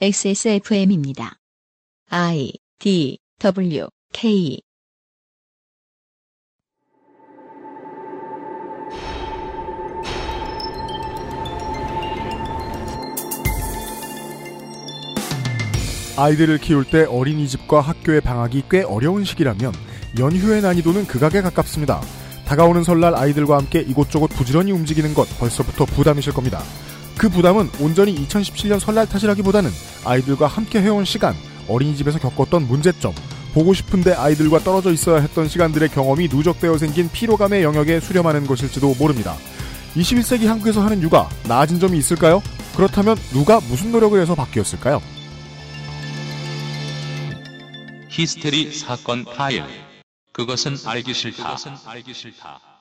XSFM입니다. I D W K 아이들을 키울 때 어린이집과 학교의 방학이 꽤 어려운 시기라면 연휴의 난이도는 극악에 가깝습니다. 다가오는 설날 아이들과 함께 이곳저곳 부지런히 움직이는 것 벌써부터 부담이실 겁니다. 그 부담은 온전히 2017년 설날 탓이라기보다는 아이들과 함께 해온 시간, 어린이집에서 겪었던 문제점, 보고 싶은데 아이들과 떨어져 있어야 했던 시간들의 경험이 누적되어 생긴 피로감의 영역에 수렴하는 것일지도 모릅니다. 21세기 한국에서 하는 육아, 나아진 점이 있을까요? 그렇다면 누가 무슨 노력을 해서 바뀌었을까요? 히스테리 사건 파일. 그것은 알기 싫다.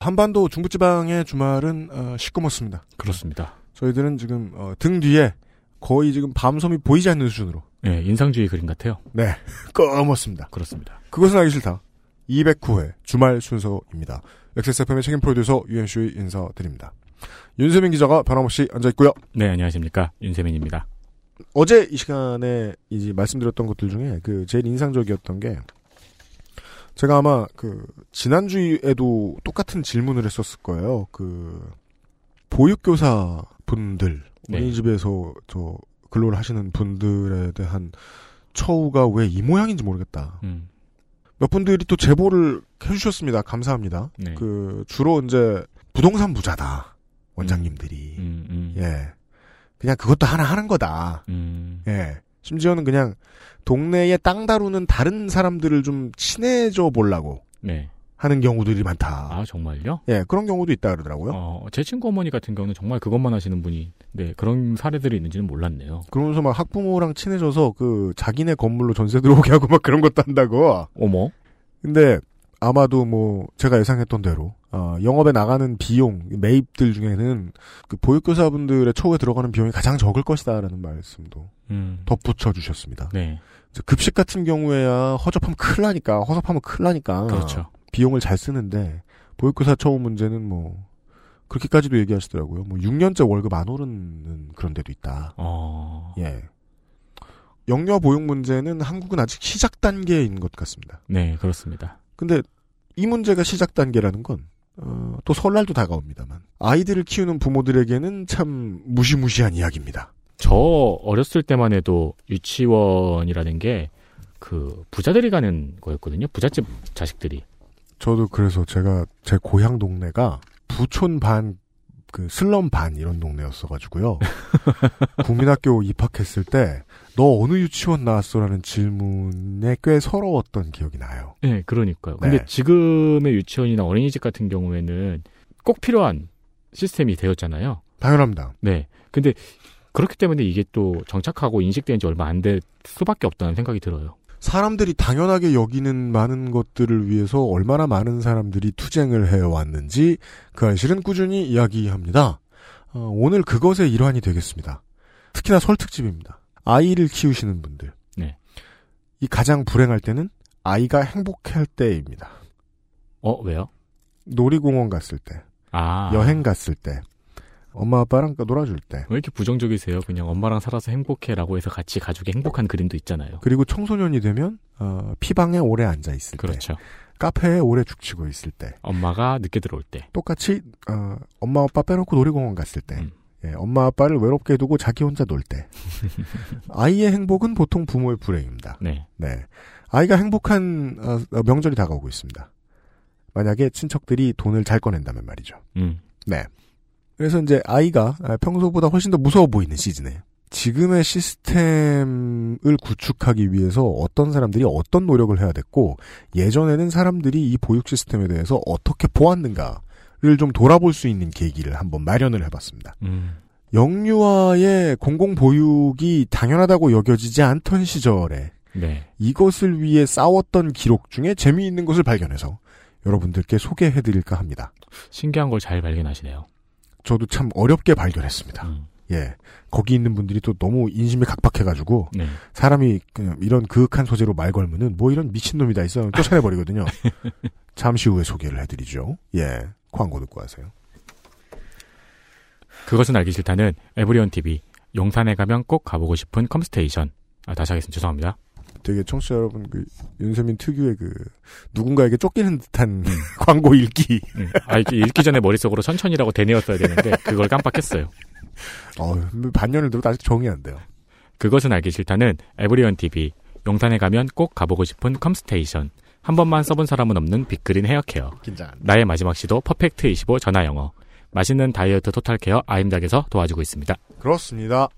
한반도 중부지방의 주말은 어, 시꺼멓습니다. 그렇습니다. 저희들은 지금 어, 등 뒤에 거의 지금 밤섬이 보이지 않는 수준으로 네, 인상주의 그림 같아요. 네 검었습니다. 그렇습니다. 그것은 알기 싫다. 209회 주말 순서입니다. XSFM의 책임 프로듀서 유엔슈의 인사드립니다. 윤세민 기자가 변함없이 앉아있고요. 네, 안녕하십니까. 윤세민입니다. 어제 이 시간에 이제 말씀드렸던 것들 중에 그 제일 인상적이었던 게 제가 아마 그 지난주에도 똑같은 질문을 했었을 거예요. 그 보육교사 분들 네. 어린이집에서 저 근로를 하시는 분들에 대한 처우가 왜 이 모양인지 모르겠다. 음, 몇 분들이 또 제보를 해주셨습니다. 감사합니다. 네. 그 주로 이제 부동산 부자다 원장님들이 음, 음, 예 그냥 그것도 하나 하는 거다. 음, 예. 심지어는 그냥 동네에 땅 다루는 다른 사람들을 좀 친해져 보려고 네. 하는 경우들이 많다. 아, 정말요? 예, 그런 경우도 있다 그러더라고요. 어, 제 친구 어머니 같은 경우는 정말 그것만 하시는 분이, 네, 그런 사례들이 있는지는 몰랐네요. 그러면서 막 학부모랑 친해져서 그 자기네 건물로 전세 들어오게 하고 막 그런 것도 한다고. 어머? 근데 아마도 뭐 제가 예상했던 대로 어, 영업에 나가는 비용 매입들 중에는 그 보육교사분들의 처우에 들어가는 비용이 가장 적을 것이다라는 말씀도 음, 덧붙여 주셨습니다. 네, 급식 같은 경우에야 허접하면 큰일 나니까 허섭하면 큰일 나니까 그렇죠. 비용을 잘 쓰는데 보육교사 처우 문제는 뭐 그렇게까지도 얘기하시더라고요. 뭐 6년째 월급 안 오르는 그런 데도 있다. 어, 예. 영유아 보육 문제는 한국은 아직 시작 단계인 것 같습니다. 네, 그렇습니다. 근데 이 문제가 시작 단계라는 건, 어, 또 설날도 다가옵니다만, 아이들을 키우는 부모들에게는 참 무시무시한 이야기입니다. 저 어렸을 때만 해도 유치원이라는 게, 그, 부자들이 가는 거였거든요. 부잣집 자식들이. 저도 그래서 제가 제 고향 동네가 부촌 반, 그 슬럼 반 이런 동네였어가지고요. 국민학교 입학했을 때, 너 어느 유치원 나왔어라는 질문에 꽤 서러웠던 기억이 나요. 네, 그러니까요. 근데 네. 지금의 유치원이나 어린이집 같은 경우에는 꼭 필요한 시스템이 되었잖아요. 당연합니다. 네. 근데 그렇기 때문에 이게 또 정착하고 인식된 지 얼마 안 될 수밖에 없다는 생각이 들어요. 사람들이 당연하게 여기는 많은 것들을 위해서 얼마나 많은 사람들이 투쟁을 해왔는지 그 알실은 꾸준히 이야기합니다. 어, 오늘 그것의 일환이 되겠습니다. 특히나 설 특집입니다. 아이를 키우시는 분들. 네. 이 가장 불행할 때는 아이가 행복할 때입니다. 어, 왜요? 놀이공원 갔을 때, 아. 여행 갔을 때, 엄마 아빠랑 놀아줄 때, 왜 이렇게 부정적이세요? 그냥 엄마랑 살아서 행복해라고 해서 같이 가족이 행복한 그림도 있잖아요. 그리고 청소년이 되면 어, 피방에 오래 앉아 있을 때, 그렇죠. 카페에 오래 죽치고 있을 때, 엄마가 늦게 들어올 때. 똑같이 어, 엄마 아빠 빼놓고 놀이공원 갔을 때 음. 예, 엄마 아빠를 외롭게 두고 자기 혼자 놀 때 아이의 행복은 보통 부모의 불행입니다. 네. 네, 아이가 행복한 어, 어, 명절이 다가오고 있습니다. 만약에 친척들이 돈을 잘 꺼낸다면 말이죠. 음. 네. 그래서 이제 아이가 아, 평소보다 훨씬 더 무서워 보이는 시즌에 지금의 시스템을 구축하기 위해서 어떤 사람들이 어떤 노력을 해야 됐고 예전에는 사람들이 이 보육 시스템에 대해서 어떻게 보았는가를 좀 돌아볼 수 있는 계기를 한번 마련을 해봤습니다. 음. 영유아의 공공보육이 당연하다고 여겨지지 않던 시절에 네. 이것을 위해 싸웠던 기록 중에 재미있는 것을 발견해서 여러분들께 소개해드릴까 합니다. 신기한 걸 잘 발견하시네요. 저도 참 어렵게 발견했습니다. 음. 예. 거기 있는 분들이 또 너무 인심이 각박해가지고 네. 사람이 이런 그윽한 소재로 말 걸면은 뭐 이런 미친놈이 다 있어 쫓아내버리거든요. 잠시 후에 소개를 해드리죠. 예. 광고 듣고 하세요. 그것은 알기 싫다는 에브리온 TV, 용산에 가면 꼭 가보고 싶은 컴스테이션. 아, 다시 하겠습니다. 죄송합니다. 되게 청취자 여러분 그 윤세민 특유의 그 누군가에게 쫓기는 듯한 광고 읽기. 음. 아, 읽기 전에 머릿속으로 천천히라고 되뇌었어야 되는데 그걸 깜빡했어요. 어, 반년을 들어도 아직 적응이 안 돼요. 그것은 알기 싫다는 에브리온 TV. 용산에 가면 꼭 가보고 싶은 컴스테이션. 한 번만 써본 사람은 없는 빅그린 헤어케어. 긴장. 나의 마지막 시도 Perfect 25 전화 영어. 맛있는 다이어트 total care 아임닭에서 도와주고 있습니다. 그렇습니다.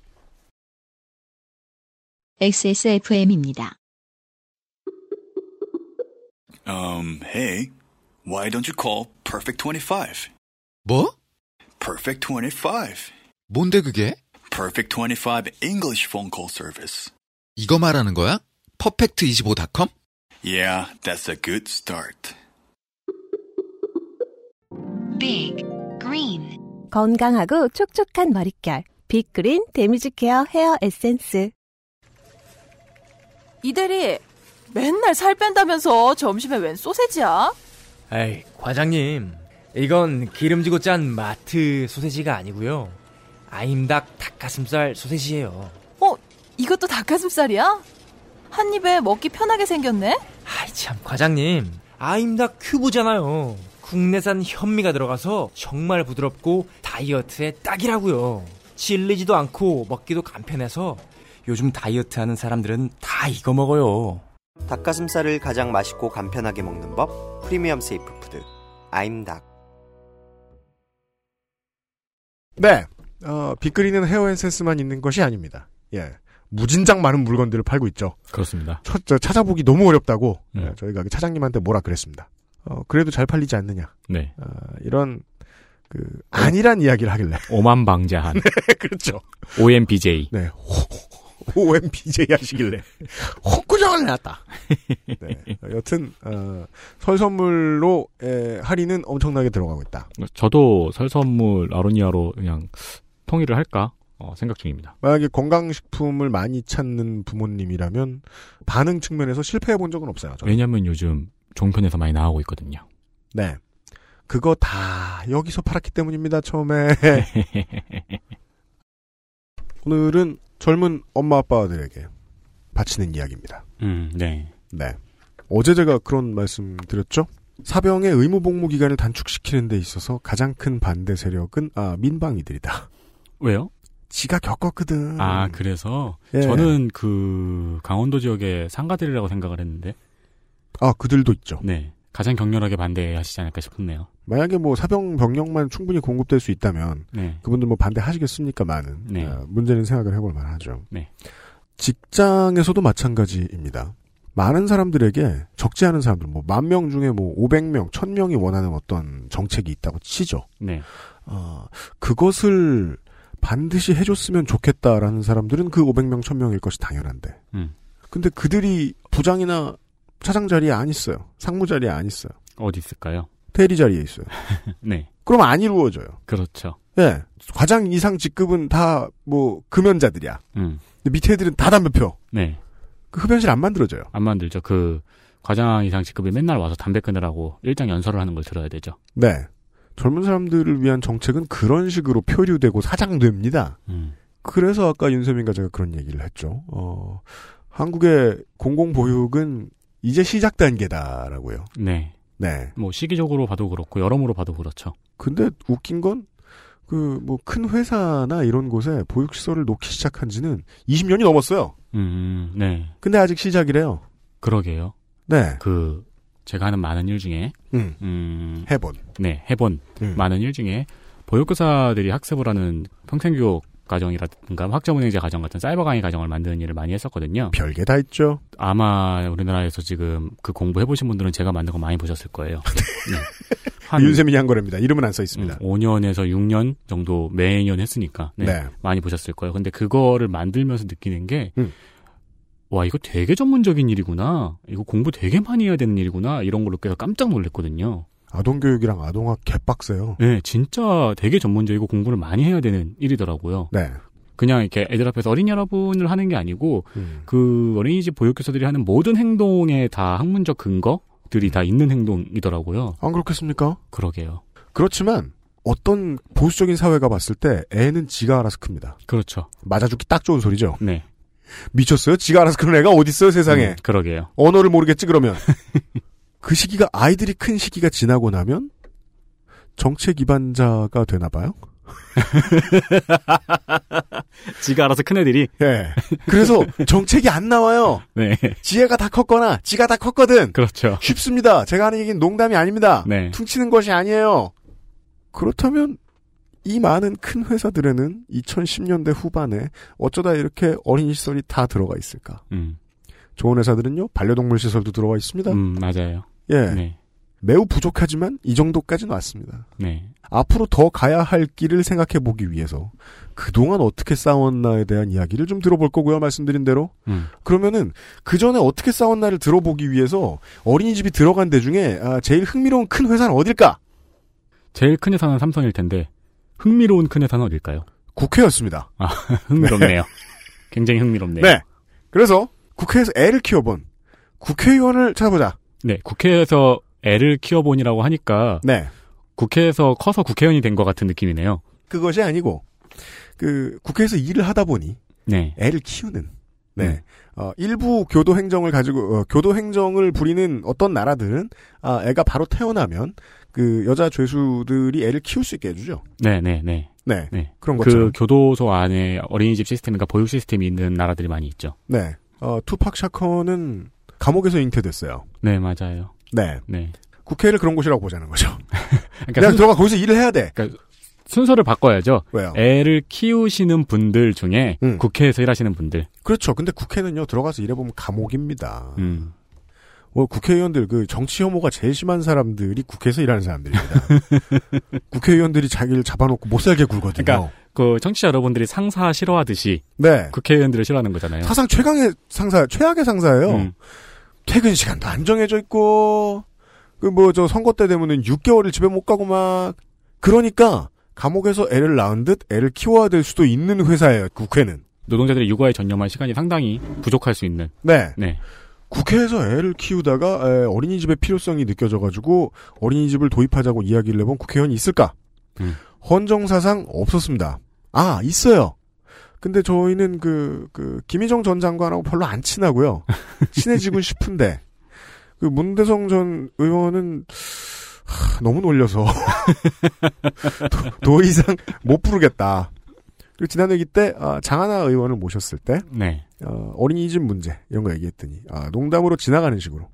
XSFM입니다. Um, hey, why don't you call Perfect 25? 뭐? Perfect 25. 뭔데 그게? Perfect 25 English phone call service. 이거 말하는 거야? 퍼펙트25.com? Yeah, that's a good start. Big Green 건강하고 촉촉한 머릿결 빅그린 damage care hair 에센스 이대리 맨날 살 뺀다면서 점심에 웬 소세지야? 에이, 과장님. 이건 기름지고 짠 마트 소세지가 아니고요. 아임닭 닭가슴살 소세지예요. 어, 이것도 닭가슴살이야? 한 입에 먹기 편하게 생겼네? 아이 참, 과장님. 아임닭 큐브잖아요. 국내산 현미가 들어가서 정말 부드럽고 다이어트에 딱이라고요. 질리지도 않고 먹기도 간편해서 요즘 다이어트 하는 사람들은 다 이거 먹어요. 닭가슴살을 가장 맛있고 간편하게 먹는 법 프리미엄 safe food 아임닭 네. 어, 빅그리는 헤어 에센스만 있는 것이 아닙니다. 예. 무진장 많은 물건들을 팔고 있죠. 그렇습니다. 저, 저 찾아보기 너무 어렵다고 음. 예, 저희가 차장님한테 뭐라 그랬습니다. 어, 그래도 잘 팔리지 않느냐. 네. 어, 이런 그 아니란 이야기를 하길래. 오만 방자한 그렇죠. OMBJ. 네. OMBJ 하시길래 홍구정을 내놨다. 네. 여튼 어, 설 선물로 에, 할인은 엄청나게 들어가고 있다. 저도 설 선물 아로니아로 그냥 통일을 할까 어, 생각 중입니다. 만약에 건강식품을 많이 찾는 부모님이라면 반응 측면에서 실패해 본 적은 없어요. 저는. 왜냐면 요즘 종편에서 많이 나오고 있거든요. 네. 그거 다 여기서 팔았기 때문입니다, 처음에. 오늘은 젊은 엄마 아빠들에게 바치는 이야기입니다. 음, 네. 네. 어제 제가 그런 말씀 드렸죠? 사병의 의무 복무 기간을 단축시키는 데 있어서 가장 큰 반대 세력은 아, 민방위들이다. 왜요? 지가 겪었거든. 아 그래서 예. 저는 그 강원도 지역의 상가들이라고 생각을 했는데 아, 그들도 있죠. 네 가장 격렬하게 반대하시지 않을까 싶네요. 만약에 뭐 사병 병력만 충분히 공급될 수 있다면 네. 그분들 뭐 반대하시겠습니까? 많은 네. 아, 문제는 생각을 해볼 만하죠. 네. 직장에서도 마찬가지입니다. 많은 사람들에게 적지 않은 사람들, 뭐 만 명 중에 뭐 500명, 1000명이 원하는 어떤 정책이 있다고 치죠. 네. 어, 그것을 반드시 해줬으면 좋겠다라는 사람들은 그 500명, 1000명일 것이 당연한데. 음. 근데 그들이 부장이나 차장 자리에 안 있어요. 상무 자리에 안 있어요. 어디 있을까요? 대리 자리에 있어요. 네. 그럼 안 이루어져요. 그렇죠. 예. 과장 이상 직급은 다 뭐 금연자들이야. 음. 근데 밑에 애들은 다 담배표. 네. 그 흡연실 안 만들어져요. 안 만들죠. 그 과장 이상 직급이 맨날 와서 담배 끊으라고 일장 연설을 하는 걸 들어야 되죠. 네. 젊은 사람들을 위한 정책은 그런 식으로 표류되고 사장됩니다. 음. 그래서 아까 윤세민과 제가 그런 얘기를 했죠. 어, 한국의 공공보육은 이제 시작 단계다라고요. 네. 네. 뭐 시기적으로 봐도 그렇고 여러모로 봐도 그렇죠. 근데 웃긴 건, 그, 뭐, 큰 회사나 이런 곳에 보육시설을 놓기 시작한 지는 20년이 넘었어요. 음, 네. 근데 아직 시작이래요. 그러게요. 네. 그 제가 하는 많은 일 중에 음. 음, 해본. 네, 해본 음. 많은 일 중에 보육교사들이 학습을 하는 평생교육 과정이라든가 학점은행제 과정 같은 사이버 강의 과정을 만드는 일을 많이 했었거든요. 별게 다 있죠. 아마 우리나라에서 지금 그 공부해 보신 분들은 제가 만든 거 많이 보셨을 거예요. 네. 한 윤세민이 한 거랍니다. 이름은 안 써 있습니다. 5년에서 6년 정도 매년 했으니까 네, 네. 많이 보셨을 거예요. 근데 그거를 만들면서 느끼는 게 음. 와, 이거 되게 전문적인 일이구나. 이거 공부 되게 많이 해야 되는 일이구나. 이런 걸로 깨서 깜짝 놀랐거든요. 아동 교육이랑 아동학 개빡세요. 네, 진짜 되게 전문적이고 공부를 많이 해야 되는 일이더라고요. 네. 그냥 이렇게 애들 앞에서 어린이 여러분을 하는 게 아니고 음. 그 어린이집 보육교사들이 하는 모든 행동에 다 학문적 근거들이 다 있는 행동이더라고요. 안 그렇겠습니까? 그러게요. 그렇지만 어떤 보수적인 사회가 봤을 때 애는 지가 알아서 큽니다. 그렇죠. 맞아 죽기 딱 좋은 소리죠. 네. 미쳤어요? 지가 알아서 크는 애가 어딨어요, 세상에. 음, 그러게요. 언어를 모르겠지, 그러면. 그 시기가, 아이들이 큰 시기가 지나고 나면, 정책 기반자가 되나 봐요? 지가 알아서 큰 애들이. 예. 그래서 정책이 안 나와요. 네. 지혜가 다 컸거나, 지가 다 컸거든. 그렇죠. 쉽습니다. 제가 하는 얘기는 농담이 아닙니다. 네. 퉁치는 것이 아니에요. 그렇다면, 이 많은 큰 회사들에는 2010년대 후반에 어쩌다 이렇게 어린이 시설이 다 들어가 있을까? 음. 좋은 회사들은요, 반려동물 시설도 들어와 있습니다. 음, 맞아요. 예. 네. 매우 부족하지만 이 정도까지는 왔습니다. 네. 앞으로 더 가야 할 길을 생각해 보기 위해서 그동안 어떻게 싸웠나에 대한 이야기를 좀 들어볼 거고요. 말씀드린 대로. 음. 그러면은 그 전에 어떻게 싸웠나를 들어보기 위해서 어린이집이 들어간 데 중에 아, 제일 흥미로운 큰 회사는 어딜까? 제일 큰 회사는 삼성일 텐데 흥미로운 큰 회사는 어딜까요? 국회였습니다. 아, 흥미롭네요. 굉장히 흥미롭네요. 네. 그래서 국회에서 애를 키워본 국회의원을 찾아보자. 네, 국회에서 애를 키워본이라고 하니까 네. 국회에서 커서 국회의원이 된 것 같은 느낌이네요. 그것이 아니고 그 국회에서 일을 하다 보니 네. 애를 키우는 네. 음. 어, 일부 교도 행정을 가지고 어, 교도 행정을 부리는 어떤 나라들은 아, 애가 바로 태어나면 그 여자 죄수들이 애를 키울 수 있게 해주죠. 네, 네, 네. 네. 네. 그런 그 것처럼. 교도소 안에 어린이집 시스템인가 보육 시스템이 있는 나라들이 많이 있죠. 네. 어, 투팍 샤커는 감옥에서 잉태됐어요. 네, 맞아요. 네. 네. 국회를 그런 곳이라고 보자는 거죠. 그러니까 내가 순- 들어가 거기서 일을 해야 돼. 그러니까 순서를 바꿔야죠. 왜요? 애를 키우시는 분들 중에 음. 국회에서 일하시는 분들. 그렇죠. 근데 국회는요 들어가서 일해보면 감옥입니다. 음. 뭐 국회의원들 그 정치 혐오가 제일 심한 사람들이 국회에서 일하는 사람들입니다. 국회의원들이 자기를 잡아놓고 못 살게 굴거든요. 그러니까 그 청취자 여러분들이 상사 싫어하듯이 네. 국회의원들을 싫어하는 거잖아요. 사상 최강의 상사, 최악의 상사예요. 음. 퇴근 시간도 안 정해져 있고, 그 뭐 저 선거 때 되면은 6개월을 집에 못 가고 막, 그러니까 감옥에서 애를 낳은 듯 애를 키워야 될 수도 있는 회사예요, 국회는. 노동자들이 육아에 전념할 시간이 상당히 부족할 수 있는. 네. 네. 국회에서 애를 키우다가 에, 어린이집의 필요성이 느껴져가지고 어린이집을 도입하자고 이야기를 해본 국회의원이 있을까? 음. 헌정사상 없었습니다. 아, 있어요. 근데 저희는 그, 그, 김희정 전 장관하고 별로 안 친하고요. 친해지고 싶은데, 그 문대성 전 의원은, 하, 너무 놀려서, 더, 더 이상 못 부르겠다. 그리고 지난 회기 때, 아, 장하나 의원을 모셨을 때, 네. 어, 어린이집 문제, 이런 거 얘기했더니, 아, 농담으로 지나가는 식으로.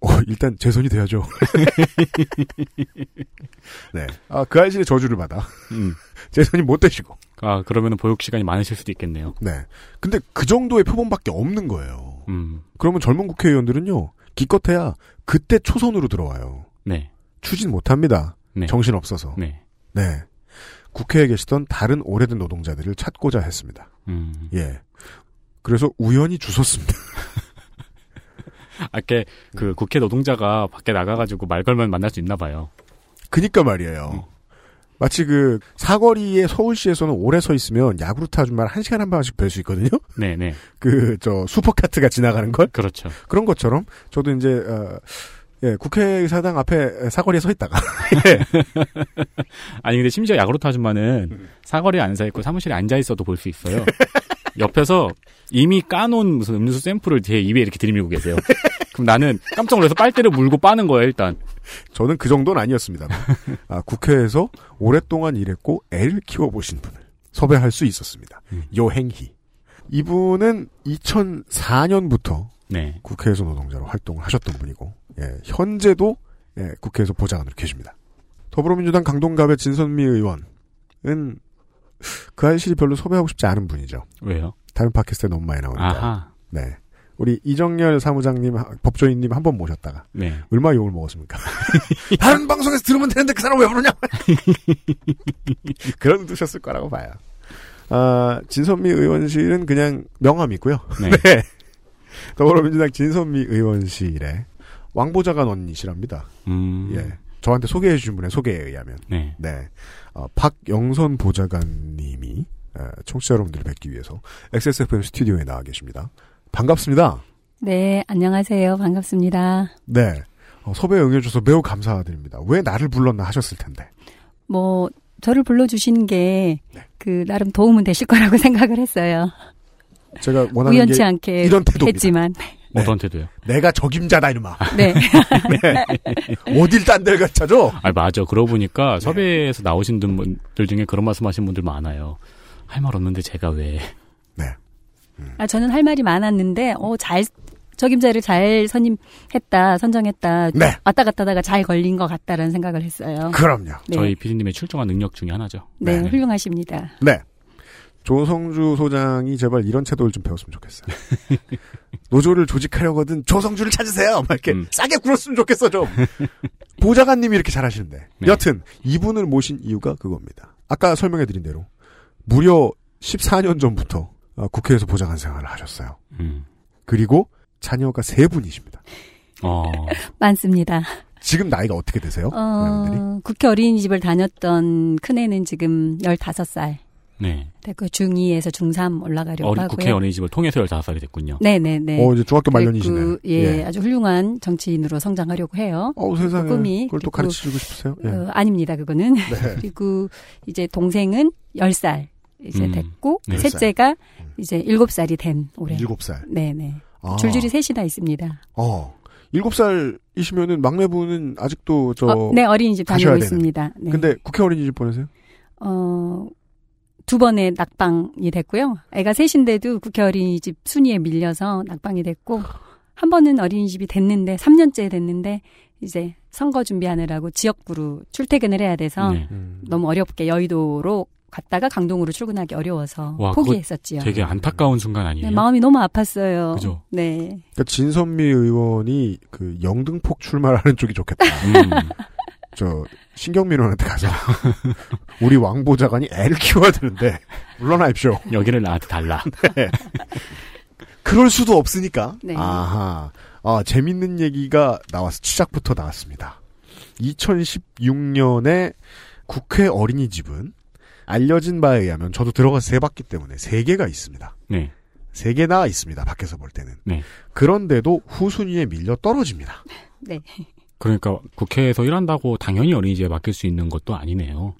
어, 일단 제 손이 돼야죠. 네. 아, 그 아이실의 저주를 받아. 음. 제 손이 못 되시고. 아, 그러면은 보육 시간이 많으실 수도 있겠네요. 네. 근데 그 정도의 표본밖에 없는 거예요. 음. 그러면 젊은 국회의원들은요, 기껏해야 그때 초선으로 들어와요. 네. 추진 못 합니다. 네. 정신 없어서. 네. 네. 국회에 계시던 다른 오래된 노동자들을 찾고자 했습니다. 음. 예. 그래서 우연히 주웠습니다. 아까 그 국회 노동자가 밖에 나가가지고 말 걸면 만날 수 있나 봐요. 그니까 말이에요. 마치 그 사거리에 서울시에서는 오래 서 있으면 야구르트 아줌마를 한 시간 한 번씩 뵐 수 있거든요. 네네. 그 저 슈퍼카트가 지나가는 걸 그렇죠. 그런 것처럼 저도 이제 어, 예, 국회의사당 앞에 사거리에 서 있다가 예. 아니 근데 심지어 야구르트 아줌마는 사거리에 앉아 있고 사무실에 앉아 있어도 볼 수 있어요. 옆에서 이미 까놓은 무슨 음료수 샘플을 제 입에 이렇게 들이밀고 계세요. 그럼 나는 깜짝 놀라서 빨대를 물고 빠는 거예요 일단. 저는 그 정도는 아니었습니다. 아, 국회에서 오랫동안 일했고 애를 키워보신 분을 섭외할 수 있었습니다. 요행희. 이분은 2004년부터 네. 국회에서 노동자로 활동을 하셨던 분이고, 예, 현재도 예, 국회에서 보좌관으로 계십니다. 더불어민주당 강동갑의 진선미 의원은 그 아이실이 별로 섭외하고 싶지 않은 분이죠. 왜요? 다른 팟캐스트에 너무 많이 나오니까. 아하. 네. 우리 이정열 사무장님, 하- 법조인님 한 번 모셨다가 네. 얼마 욕을 먹었습니까? 다른 방송에서 들으면 되는데 그 사람 왜 부르냐? 그런 뜻이었을 거라고 봐요. 아, 진선미 의원실은 그냥 명함이고요. 네. 더불어민주당 진선미 의원실에 왕보좌관 언니시랍니다. 음. 예. 저한테 소개해 주신 분의 소개에 의하면. 네. 네. 어, 박영선 보좌관님이 어, 청취자 여러분들을 뵙기 위해서 XSFM 스튜디오에 나와 계십니다. 반갑습니다. 네, 안녕하세요. 반갑습니다. 네. 어, 섭외 응해줘서 매우 감사드립니다. 왜 나를 불렀나 하셨을 텐데. 뭐 저를 불러주신 게 네. 그 나름 도움은 되실 거라고 생각을 했어요. 제가 원하는 우연치 게 않게 이런 태도입니다. 했지만 네. 어떤 태도요? 내가 적임자다 이놈아. 네. 네. 어딜 딴 데를 갖춰줘? 아 맞아. 그러고 보니까 섭외에서 나오신 분들 중에 그런 말씀하신 분들 많아요. 할 말 없는데 제가 왜? 아 저는 할 말이 많았는데 어잘 적임자를 잘 선임했다 선정했다 네. 왔다 갔다 하다가 잘 걸린 것 같다라는 생각을 했어요. 그럼요. 네. 저희 PD님의 출중한 능력 중에 하나죠. 네, 네. 훌륭하십니다. 네. 조성주 소장이 제발 이런 태도를 좀 배웠으면 좋겠어요. 노조를 조직하려거든 조성주를 찾으세요. 막 이렇게 음. 싸게 굴었으면 좋겠어 좀. 보좌관님이 이렇게 잘하시는데. 네. 여튼 이분을 모신 이유가 그겁니다. 아까 설명해드린 대로 무려 14년 전부터 어, 국회에서 보좌관 생활을 하셨어요. 음. 그리고 자녀가 세 분이십니다. 어. 많습니다. 지금 나이가 어떻게 되세요? 어, 국회 어린이집을 다녔던 큰애는 지금 15살 네. 됐고 중2에서 중3 올라가려고 어리, 하고요. 국회 어린이집을 통해서 15살이 됐군요. 네네네. 어, 이제 중학교 말년이시네. 됐고, 예, 아주 훌륭한 정치인으로 성장하려고 해요. 어, 세상에. 꿈이. 그걸 또 그리고, 가르치고 싶으세요? 예. 어, 아닙니다, 그거는. 네. 그리고 이제 동생은 10살 이제 음, 됐고, 네. 셋째가 이제 7살이 된 올해. 일곱 살. 네네. 아. 줄줄이 셋이나 있습니다. 어. 일곱 살이시면은 막내분은 아직도 저 어, 네, 어린이집 다니고. 있습니다. 네. 근데 국회 어린이집 보내세요? 어, 두 번의 낙방이 됐고요. 애가 셋인데도 국회 어린이집 순위에 밀려서 낙방이 됐고, 한 번은 어린이집이 됐는데, 3년째 됐는데, 이제 선거 준비하느라고 지역구로 출퇴근을 해야 돼서 네. 너무 어렵게 여의도로 갔다가 강동으로 출근하기 어려워서 와, 포기했었지요. 되게 안타까운 순간 아니에요? 네, 마음이 너무 아팠어요. 그죠? 네. 그러니까 진선미 의원이 그 영등폭 출마하는 쪽이 좋겠다. 음. 저 신경민원한테 가서 우리 왕 보좌관이 애를 키워야 되는데 물러나십시오. 여기를 나한테 달라. 네. 그럴 수도 없으니까. 네. 아하. 아, 재밌는 얘기가 나와서 시작부터 나왔습니다. 2016년에 국회 어린이집은 알려진 바에 의하면 저도 들어가서 해봤기 때문에 세 개가 있습니다. 네. 세 개나 있습니다. 밖에서 볼 때는. 네. 그런데도 후순위에 밀려 떨어집니다. 네. 그러니까 국회에서 일한다고 당연히 어린이집에 맡길 수 있는 것도 아니네요.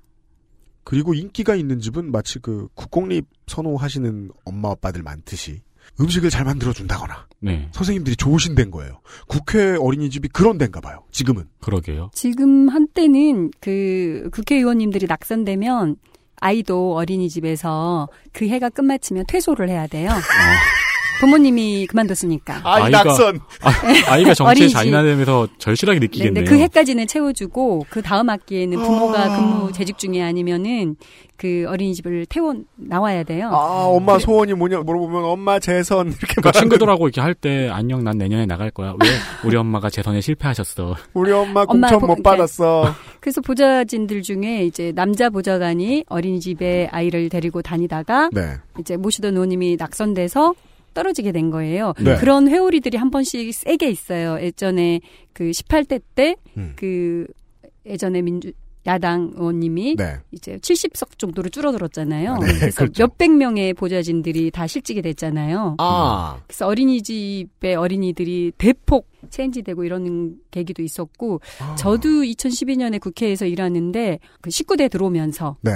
그리고 인기가 있는 집은 마치 그 국공립 선호하시는 엄마 아빠들 많듯이 음식을 잘 만들어 준다거나 네. 선생님들이 좋으신 데인 거예요. 국회 어린이집이 그런 데인가 봐요. 지금은. 그러게요. 지금 한때는 그 국회의원님들이 낙선되면 아이도 어린이집에서 그 해가 끝마치면 퇴소를 해야 돼요. 부모님이 그만뒀으니까. 아이 낙선. 아, 이가 정치에 어린이집. 잔인하면서 절실하게 네, 느끼겠네요. 근데 그 해까지는 채워주고 그 다음 학기에는 부모가 아. 근무 재직 중에 아니면은 그 어린이집을 태워 나와야 돼요. 아, 엄마 소원이 뭐냐 물어보면 엄마 재선 이렇게 그러니까 친구들하고 이렇게 할 때 안녕 난 내년에 나갈 거야. 왜 우리 엄마가 재선에 실패하셨어. 우리 엄마 엄마 공천 보- 못 그러니까 받았어. 그래서 보좌진들 중에 이제 남자 보좌관이 어린이집에 아이를 데리고 다니다가 네. 이제 모시던 의원님이 낙선돼서 떨어지게 된 거예요. 네. 그런 회오리들이 한 번씩 세게 있어요. 예전에 그 18대 때 음. 그 예전에 민주 야당 의원님이 네. 이제 70석 정도로 줄어들었잖아요. 네, 그래서 그렇죠. 몇백 명의 보좌진들이 다 실직이 됐잖아요. 아. 그래서 어린이집의 어린이들이 대폭 체인지되고 이러는 계기도 있었고 아. 저도 2012년에 국회에서 일하는데 그 19대 들어오면서 네.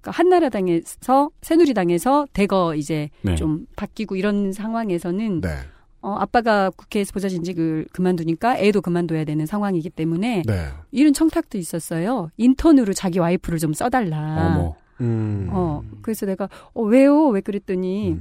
그러니까 한나라당에서 새누리당에서 대거 이제 네. 좀 바뀌고 이런 상황에서는 네. 어, 아빠가 국회에서 보좌진직을 그만두니까 애도 그만둬야 되는 상황이기 때문에 네. 이런 청탁도 있었어요. 인턴으로 자기 와이프를 좀 써달라. 어머. 음. 어, 그래서 내가 어, 왜요? 왜 그랬더니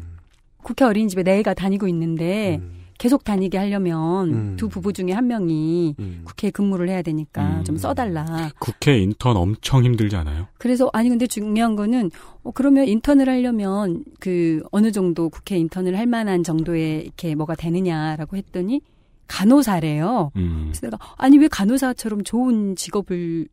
국회 어린이집에 내 애가 다니고 있는데 음. 계속 다니게 하려면 음. 두 부부 중에 한 명이 음. 국회에 근무를 해야 되니까 음. 좀 써달라. 국회 인턴 엄청 힘들지 않아요? 그래서 아니 근데 중요한 거는 어, 그러면 인턴을 하려면 그 어느 정도 국회 인턴을 할 만한 정도의 이렇게 뭐가 되느냐라고 했더니 간호사래요. 음. 그래서 내가 아니 왜 간호사처럼 좋은 직업을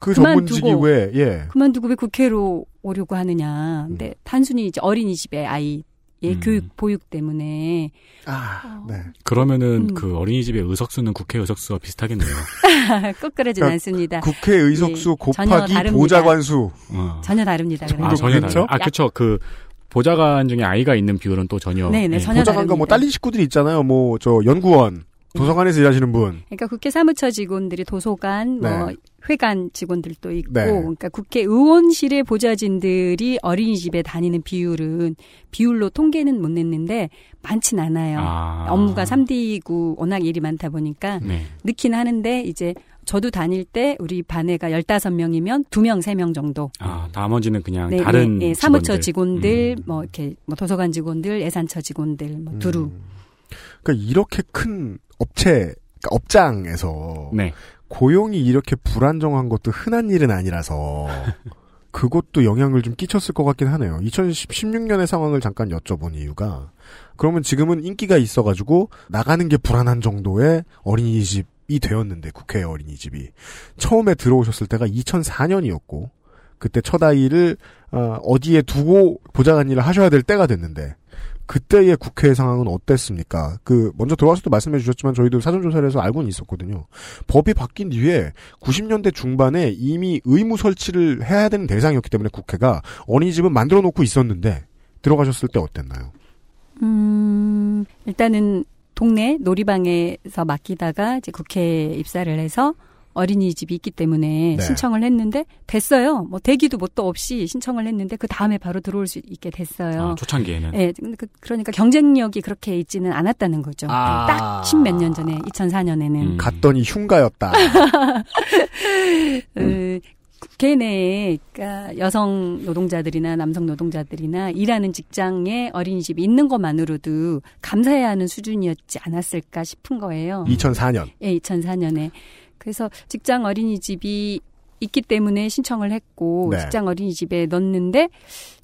그 그만두고- 전문직이 왜, 예. 그만두고 왜 국회로 오려고 하느냐. 근데 단순히 이제 어린이집의 아이 의 음. 교육 보육 때문에 아, 네. 그러면은 음. 그 어린이집의 의석수는 국회 의석수와 비슷하겠네요. 꼭 그러진 그러니까 않습니다. 국회 의석수 예, 곱하기. 보좌관수. 어. 전혀 다릅니다. 아. 전혀 그렇죠? 다르 아, 그쵸. 그 보좌관 중에 아이가 있는 비율은 또 전혀. 네네, 예. 전혀 보좌관과 뭐 다릅니다. 딸린 식구들이 있잖아요. 뭐 저 연구원, 도서관에서 일하시는 분. 그러니까 국회 사무처 직원들이 도서관, 뭐 네. 회관 직원들도 있고, 네. 그러니까 국회 의원실의 보좌진들이 어린이집에 다니는 비율은 비율로 통계는 못 냈는데 많진 않아요. 아. 업무가 3D고 워낙 일이 많다 보니까 네. 늦긴 하는데 이제 저도 다닐 때 우리 반애가 15명이면 2명, 3명 정도. 아, 나머지는 그냥 네, 다른 네, 네, 사무처 직원들. 음. 직원들, 뭐 이렇게 뭐 도서관 직원들, 예산처 직원들, 뭐 두루. 그러니까 이렇게 큰 업체, 그러니까 업장에서 네. 고용이 이렇게 불안정한 것도 흔한 일은 아니라서 그것도 영향을 좀 끼쳤을 것 같긴 하네요. 2016년의 상황을 잠깐 여쭤본 이유가 그러면 지금은 인기가 있어가지고 나가는 게 불안한 정도의 어린이집이 되었는데 국회 어린이집이 처음에 들어오셨을 때가 2004년이었고 그때 첫 아이를 어, 어디에 두고 보좌관 일을 하셔야 될 때가 됐는데 그때의 국회 상황은 어땠습니까? 그 먼저 들어와서도 말씀해 주셨지만 저희도 사전 조사를 해서 알고는 있었거든요. 법이 바뀐 뒤에 90년대 중반에 이미 의무 설치를 해야 되는 대상이었기 때문에 국회가 어린이집은 만들어 놓고 있었는데 들어가셨을 때 어땠나요? 음, 일단은 동네 놀이방에서 맡기다가 이제 국회에 입사를 해서 어린이집이 있기 때문에 네. 신청을 했는데 됐어요. 뭐 대기도 뭣도 없이 신청을 했는데 그 다음에 바로 들어올 수 있게 됐어요. 아, 초창기에는. 예, 그, 그러니까 경쟁력이 그렇게 있지는 않았다는 거죠. 아. 딱 십몇 년 전에 2004년에는 음. 갔더니 흉가였다. 그 국회 내에 그러니까 여성 노동자들이나 남성 노동자들이나 일하는 직장에 어린이집이 있는 것만으로도 감사해야 하는 수준이었지 않았을까 싶은 거예요. 2004년. 예, 2004년에. 그래서 직장 어린이집이 있기 때문에 신청을 했고 네. 직장 어린이집에 넣는데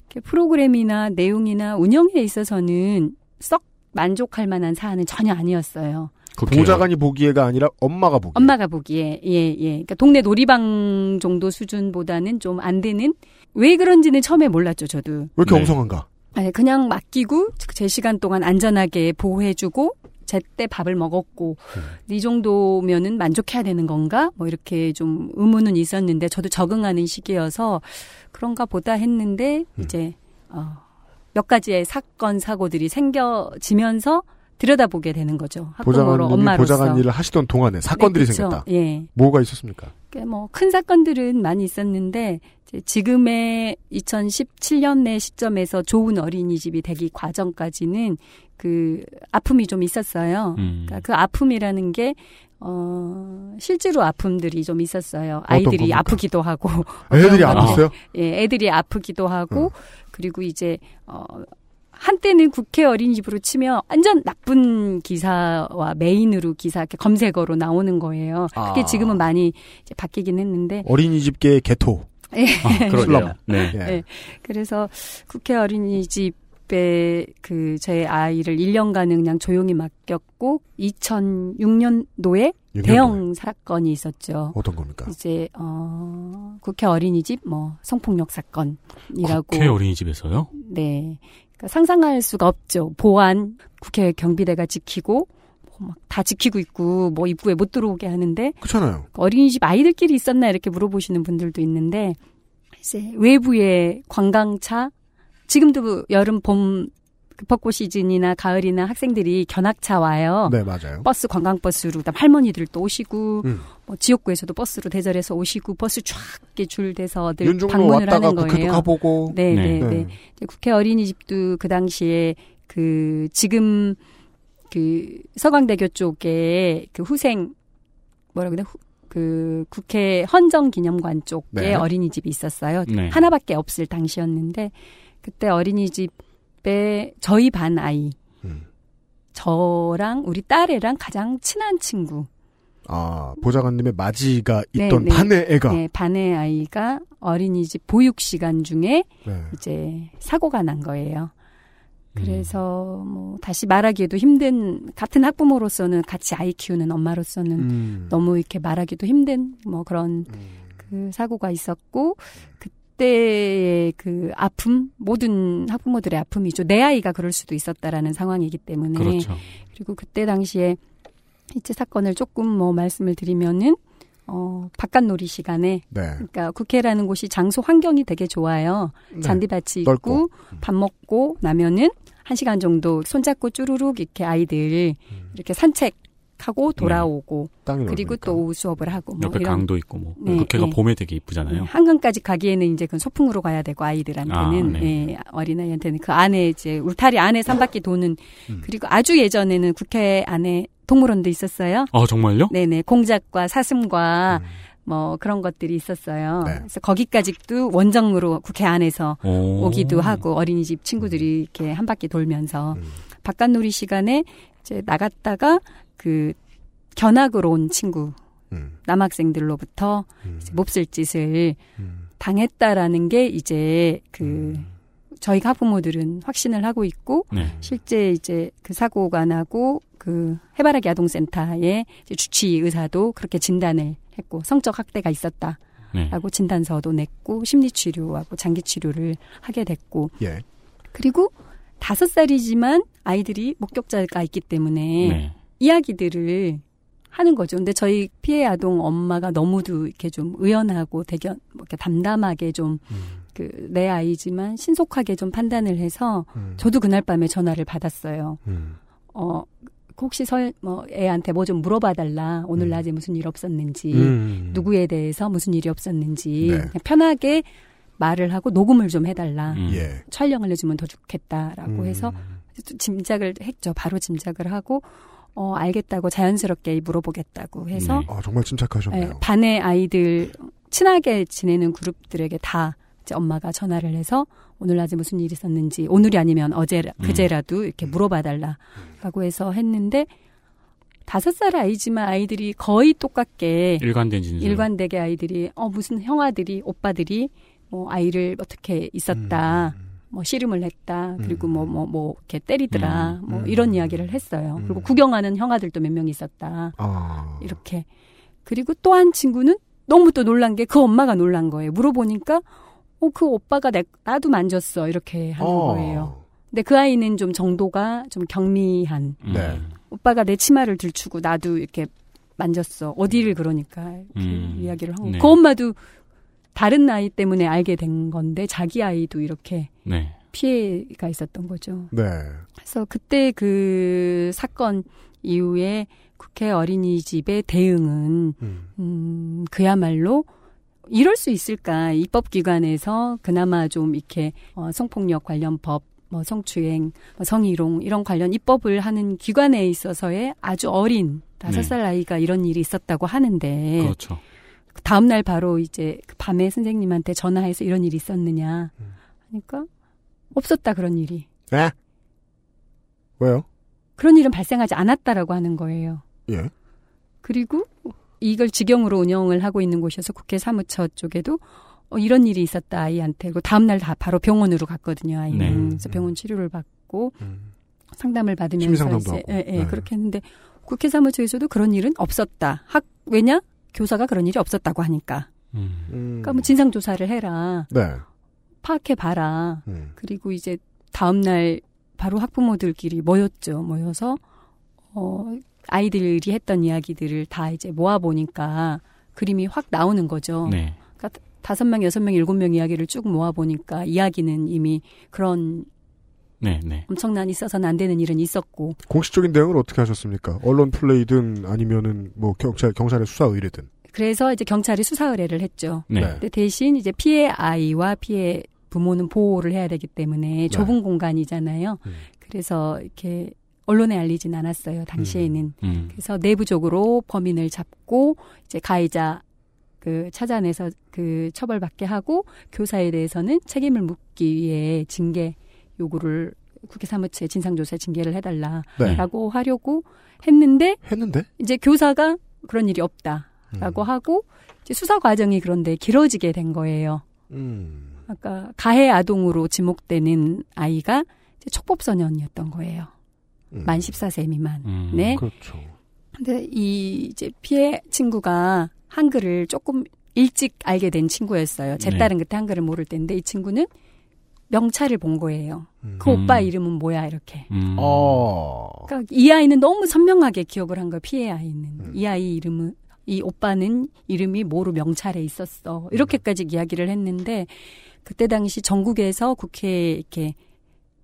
이렇게 프로그램이나 내용이나 운영에 있어서는 썩 만족할 만한 사안은 전혀 아니었어요. 보좌관이 보기에가 아니라 엄마가 보기. 엄마가 보기에 예 예. 그러니까 동네 놀이방 정도 수준보다는 좀 안 되는 왜 그런지는 처음에 몰랐죠 저도. 왜 이렇게 엉성한가? 아니 그냥 맡기고 제 시간 동안 안전하게 보호해주고 제때 밥을 먹었고 이 정도면은 만족해야 되는 건가? 뭐 이렇게 좀 의문은 있었는데 저도 적응하는 시기여서 그런가 보다 했는데 이제 어, 몇 가지의 사건 사고들이 생겨지면서 들여다보게 되는 거죠. 학부모로 엄마로서. 보좌관 일을 하시던 동안에 사건들이 네, 그쵸. 생겼다. 예. 뭐가 있었습니까? 뭐 큰 사건들은 많이 있었는데 지금의 2017년의 시점에서 좋은 어린이집이 되기 과정까지는 그 아픔이 좀 있었어요. 음. 그러니까 그 아픔이라는 게 어, 실제로 아픔들이 좀 있었어요. 아이들이? 아프기도 하고. 애들이 아팠어요? 예, 애들이 아프기도 하고, 그리고 이제, 어, 한때는 국회 어린이집으로 치면 완전 나쁜 기사와 메인으로 기사, 이렇게 검색어로 나오는 거예요. 그게 아. 지금은 많이 바뀌긴 했는데. 어린이집계의 개토. 예. 아, 그러게요. 네. 예. 그래서 국회 어린이집에 그제 아이를 1년간은 그냥 조용히 맡겼고 2006년도에 육년도에. 대형 사건이 있었죠. 어떤 겁니까? 이제 어 국회 어린이집 뭐 성폭력 사건이라고 국회 어린이집에서요? 네. 그러니까 상상할 수가 없죠. 보안 국회 경비대가 지키고 뭐 막 다 지키고 있고 뭐 입구에 못 들어오게 하는데 그렇잖아요. 어린이집 아이들끼리 있었나 이렇게 물어보시는 분들도 있는데 이제 외부의 관광차 지금도 여름 봄그 벚꽃 시즌이나 가을이나 학생들이 견학차 와요. 네, 맞아요. 버스 관광버스로 그다음 할머니들도 오시고 음. 뭐 지역구에서도 버스로 대절해서 오시고 버스 쫙 이렇게 줄 돼서들 방문을 하는 국회도 거예요. 가보고. 네, 네, 네. 네. 이제 국회 어린이집도 그 당시에 그 지금 그 서강대교 쪽에 그 후생 뭐라 그래? 후- 그 국회 헌정기념관 쪽에 네. 어린이집이 있었어요. 네. 하나밖에 없을 당시였는데 그때 어린이집에 저희 반 아이 저랑 우리 딸애랑 가장 친한 친구 아, 보좌관님의 맞이가 네, 있던 네. 반의 애가. 네, 반의 아이가 어린이집 보육 시간 중에 네. 이제 사고가 난 거예요. 음. 그래서 뭐 다시 말하기도 힘든 같은 학부모로서는 같이 아이 키우는 엄마로서는 음. 너무 이렇게 말하기도 힘든 뭐 그런 그 사고가 있었고 그때의 그 아픔 모든 학부모들의 아픔이죠. 내 아이가 그럴 수도 있었다라는 상황이기 때문에 그렇죠. 그리고 그때 당시에 이제 사건을 조금 뭐 말씀을 드리면은 어 바깥놀이 시간에 네. 그러니까 국회라는 곳이 장소 환경이 되게 좋아요. 네. 잔디밭이 넓고. 있고 밥 먹고 나면은 한 시간 정도 손잡고 쭈루룩 이렇게 아이들 음. 이렇게 산책 하고 돌아오고 땅이 그리고 또 오후 수업을 하고 뭐 옆에 이런 강도 있고 뭐 네, 국회가 네. 봄에 되게 이쁘잖아요. 네, 한강까지 가기에는 이제 그 소풍으로 가야 되고 아이들한테는 아, 네. 예, 어린아이한테는 그 안에 이제 울타리 안에 산 바퀴 도는 그리고 아주 예전에는 국회 안에 동물원도 있었어요. 아 정말요? 네네 공작과 사슴과 뭐 그런 것들이 있었어요. 그래서 거기까지도 원정으로 국회 안에서 오. 오기도 하고 어린이집 친구들이 이렇게 한 바퀴 돌면서 바깥놀이 시간에 이제 나갔다가 그 견학으로 온 친구 남학생들로부터 이제 몹쓸 짓을 당했다라는 게 이제 그 저희가 학부모들은 확신을 하고 있고 네. 실제 이제 그 사고가 나고 그 해바라기 아동센터의 주치 의사도 그렇게 진단을 했고 성적 학대가 있었다 라고 네. 진단서도 냈고 심리 치료하고 장기 치료를 하게 됐고 예. 그리고 다섯 살이지만 아이들이 목격자가 있기 때문에 네. 이야기들을 하는 거죠. 근데 저희 피해 아동 엄마가 너무도 이렇게 좀 의연하고 되게 뭐 이렇게 담담하게 좀 그내 아이지만 신속하게 좀 판단을 해서 저도 그날 밤에 전화를 받았어요. 어 혹시 설 뭐 애한테 뭐 좀 물어봐 달라. 오늘 낮에 무슨 일 없었는지, 음. 누구에 대해서 무슨 일이 없었는지 네. 편하게 말을 하고 녹음을 좀 해달라. 예. 촬영을 해주면 더 좋겠다라고 음. 해서 짐작을 했죠. 바로 짐작을 하고 어 알겠다고 자연스럽게 물어보겠다고 해서 아, 정말 침착하셨네요. 예, 반의 아이들 친하게 지내는 그룹들에게 다 이제 엄마가 전화를 해서 오늘 낮에 무슨 일이 있었는지 오늘이 아니면 어제 음. 그제라도 이렇게 물어봐달라라고 해서 했는데 다섯 살 아이지만 아이들이 거의 똑같게 일관된 진술. 일관되게 아이들이 어 무슨 형아들이 오빠들이 뭐 아이를 어떻게 있었다. 뭐 씨름을 했다. 그리고 뭐 뭐뭐 이렇게 때리더라. 음. 뭐 음. 이런 이야기를 했어요. 그리고 구경하는 형아들도 몇 명 있었다. 아. 이렇게. 그리고 또 한 친구는 너무 또 놀란 게 그 엄마가 놀란 거예요. 물어보니까 어 그 오빠가 내 나도 만졌어 이렇게 하는 어. 거예요. 근데 그 아이는 좀 정도가 좀 경미한 네. 오빠가 내 치마를 들추고 나도 이렇게 만졌어. 어디를 그러니까 이렇게 음. 이야기를 하고 네. 그 엄마도 다른 아이 때문에 알게 된 건데 자기 아이도 이렇게 네. 피해가 있었던 거죠. 네. 그래서 그때 그 사건 이후에 국회 어린이집의 대응은 음, 그야말로 이럴 수 있을까 입법기관에서 그나마 좀 이렇게 어, 성폭력 관련 법, 뭐 성추행, 뭐 성희롱 이런 관련 입법을 하는 기관에 있어서의 아주 어린 다섯 네. 살 아이가 이런 일이 있었다고 하는데 그렇죠. 다음 날 바로 이제 그 밤에 선생님한테 전화해서 이런 일이 있었느냐 하니까 없었다 그런 일이 네? 왜요? 그런 일은 발생하지 않았다라고 하는 거예요. 예. 그리고 이걸 직영으로 운영을 하고 있는 곳이어서 국회 사무처 쪽에도 어, 이런 일이 있었다 아이한테 그리고 다음 날 다 바로 병원으로 갔거든요 아이는 네. 그래서 병원 치료를 받고 상담을 받으면서 심리상담도 이제 하고. 예, 예, 네. 그렇게 했는데 국회 사무처에서도 그런 일은 없었다 학 왜냐 교사가 그런 일이 없었다고 하니까 음. 그러니까 뭐 진상 조사를 해라 네. 파악해 봐라 음. 그리고 이제 다음 날 바로 학부모들끼리 모였죠 모여서 어 아이들이 했던 이야기들을 다 이제 모아 보니까 그림이 확 나오는 거죠. 네. 그러니까 다섯 명, 여섯 명, 일곱 명 이야기를 쭉 모아 보니까 이야기는 이미 그런 네, 네. 엄청난 있어서는 안 되는 일은 있었고 공식적인 대응을 어떻게 하셨습니까? 언론 플레이든 아니면은 뭐 경찰 경찰의 수사 의뢰든. 그래서 이제 경찰이 수사 의뢰를 했죠. 네. 근데 대신 이제 피해 아이와 피해 부모는 보호를 해야 되기 때문에 좁은 공간이잖아요. 그래서 이렇게 언론에 알리진 않았어요. 당시에는. 음. 그래서 내부적으로 범인을 잡고 이제 가해자 그 찾아내서 그 처벌받게 하고 교사에 대해서는 책임을 묻기 위해 징계 요구를 국회 사무처에 진상조사 징계를 해달라라고 하려고 했는데 했는데 이제 교사가 그런 일이 없다라고 하고 이제 수사 과정이 그런데 길어지게 된 거예요. 음. 아까 가해 아동으로 지목되는 아이가 촉법소년이었던 거예요. 만 14세 미만. 음. 네. 그렇죠. 근데 이 이제 피해 친구가 한글을 조금 일찍 알게 된 친구였어요. 제 네. 딸은 그때 한글을 모를 때인데 이 친구는 명찰을 본 거예요. 그 음. 오빠 이름은 뭐야 이렇게. 음. 어. 그러니까 이 아이는 너무 선명하게 기억을 한 거예요. 피해 아이는 음. 이 아이 이름은 이 오빠는 이름이 뭐로 명찰에 있었어. 이렇게까지 이야기를 했는데 그때 당시 전국에서 국회에 이렇게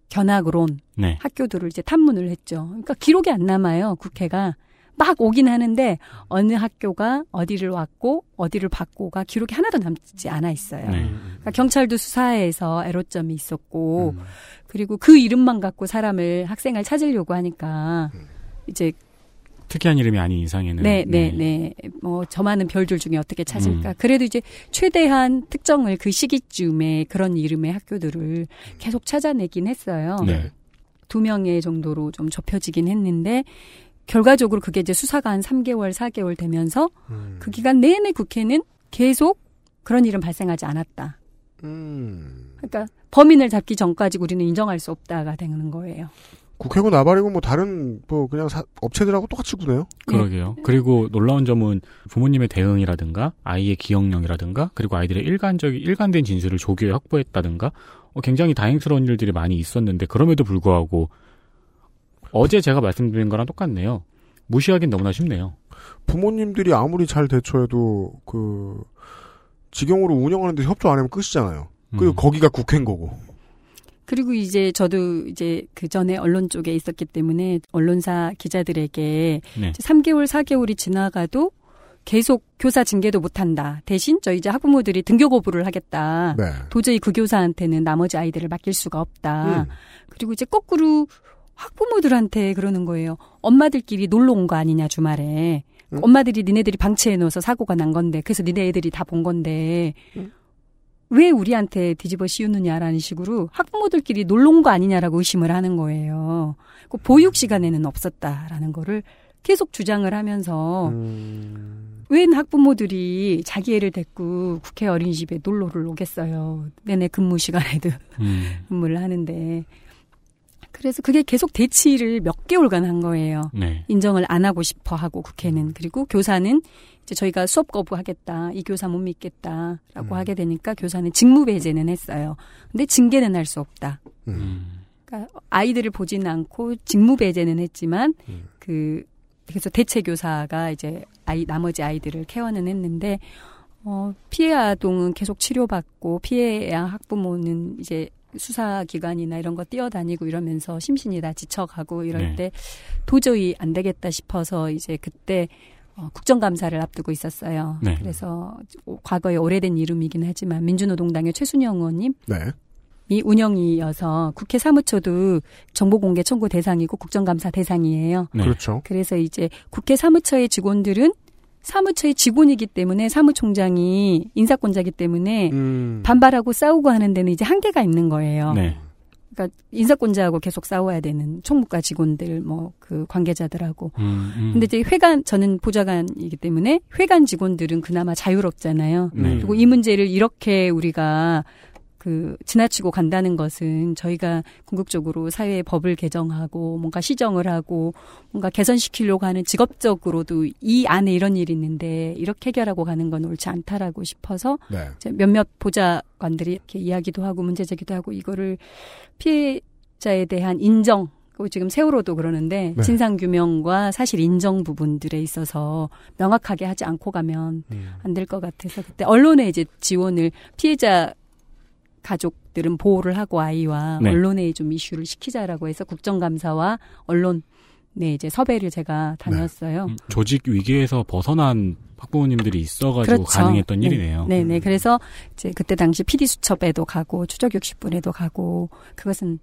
견학을 온 네. 학교들을 이제 탐문을 했죠. 그러니까 기록이 안 남아요. 국회가 막 오긴 하는데 어느 학교가 어디를 왔고 어디를 받고가 기록이 하나도 남지 않아 있어요. 네. 그러니까 경찰도 수사에서 애로점이 있었고 그리고 그 이름만 갖고 사람을 학생을 찾으려고 하니까 이제 특이한 이름이 아닌 이상에는 네, 네, 네. 뭐, 저 많은 별들 중에 어떻게 찾을까. 음. 그래도 이제 최대한 특정을 그 시기쯤에 그런 이름의 학교들을 계속 찾아내긴 했어요. 네. 두 명의 정도로 좀 좁혀지긴 했는데, 결과적으로 그게 이제 수사가 한 3개월, 4개월 되면서 그 기간 내내 국회는 계속 그런 일은 발생하지 않았다. 그러니까 범인을 잡기 전까지 우리는 인정할 수 없다가 되는 거예요. 국회고 나발이고 뭐 다른 뭐 그냥 사- 업체들하고 똑같이 구네요. 그러게요. 그리고 놀라운 점은 부모님의 대응이라든가 아이의 기억력이라든가 그리고 아이들의 일관적인 일관된 진술을 조교에 확보했다든가 어, 굉장히 다행스러운 일들이 많이 있었는데 그럼에도 불구하고 어제 제가 말씀드린 거랑 똑같네요. 무시하긴 너무나 쉽네요. 부모님들이 아무리 잘 대처해도 그 직영으로 운영하는데 협조 안 하면 끝이잖아요. 음. 그리고 거기가 국회인 거고. 그리고 이제 저도 이제 그 전에 언론 쪽에 있었기 때문에 언론사 기자들에게 네. 이제 3개월, 4개월이 지나가도 계속 교사 징계도 못한다. 대신 저희 이제 학부모들이 등교 거부를 하겠다. 네. 도저히 그 교사한테는 나머지 아이들을 맡길 수가 없다. 음. 그리고 이제 거꾸로 학부모들한테 그러는 거예요. 엄마들끼리 놀러 온 거 아니냐 주말에. 음. 엄마들이 니네들이 방치해 놓아서 사고가 난 건데 그래서 니네 애들이 다 본 건데 음. 왜 우리한테 뒤집어 씌우느냐라는 식으로 학부모들끼리 놀러 온 거 아니냐라고 의심을 하는 거예요. 그 보육 시간에는 없었다라는 거를 계속 주장을 하면서 음. 웬 학부모들이 자기 애를 데리고 국회 어린이집에 놀러를 오겠어요. 내내 근무 시간에도 음. 근무를 하는데 그래서 그게 계속 대치를 몇 개월간 한 거예요. 네. 인정을 안 하고 싶어 하고 국회는 그리고 교사는 이제 저희가 수업 거부하겠다 이 교사 못 믿겠다라고 하게 되니까 교사는 직무 배제는 했어요. 근데 징계는 할 수 없다. 음. 그러니까 아이들을 보지는 않고 직무 배제는 했지만 그 그래서 대체 교사가 이제 아이 나머지 아이들을 케어는 했는데 어 피해 아동은 계속 치료받고 피해 학부모는 이제 수사 기관이나 이런 거 뛰어다니고 이러면서 심신이 다 지쳐가고 이럴 네. 때 도저히 안 되겠다 싶어서 이제 그때 어, 국정감사를 앞두고 있었어요. 네. 그래서 과거에 오래된 이름이긴 하지만 민주노동당의 최순영 의원님 네. 이 운영이어서 국회 사무처도 정보공개 청구 대상이고 국정감사 대상이에요. 네. 그렇죠. 그래서 이제 국회 사무처의 직원들은 사무처의 직원이기 때문에 사무총장이 인사권자기 때문에 음. 반발하고 싸우고 하는 데는 이제 한계가 있는 거예요. 네. 그러니까 인사권자하고 계속 싸워야 되는 총무과 직원들 뭐 그 관계자들하고. 음, 음. 근데 이제 회관 저는 보좌관이기 때문에 회관 직원들은 그나마 자유롭잖아요. 네. 그리고 이 문제를 이렇게 우리가 그 지나치고 간다는 것은 저희가 궁극적으로 사회의 법을 개정하고 뭔가 시정을 하고 뭔가 개선시키려고 하는 직업적으로도 이 안에 이런 일이 있는데 이렇게 해결하고 가는 건 옳지 않다라고 싶어서 네. 몇몇 보좌관들이 이렇게 이야기도 하고 문제 제기도 하고 이거를 피해자에 대한 인정 그리고 지금 세월호도 그러는데 네. 진상 규명과 사실 인정 부분들에 있어서 명확하게 하지 않고 가면 안 될 것 같아서 그때 언론에 이제 지원을 피해자 가족들은 보호를 하고 아이와 네. 언론에 좀 이슈를 시키자라고 해서 국정감사와 언론 네 이제 섭외를 제가 다녔어요. 음, 조직 위기에서 벗어난 학부모님들이 있어가지고 가능했던 네. 일이네요. 네, 네. 그래서 이제 그때 당시 PD 수첩에도 가고 추적 60분에도 가고 그것은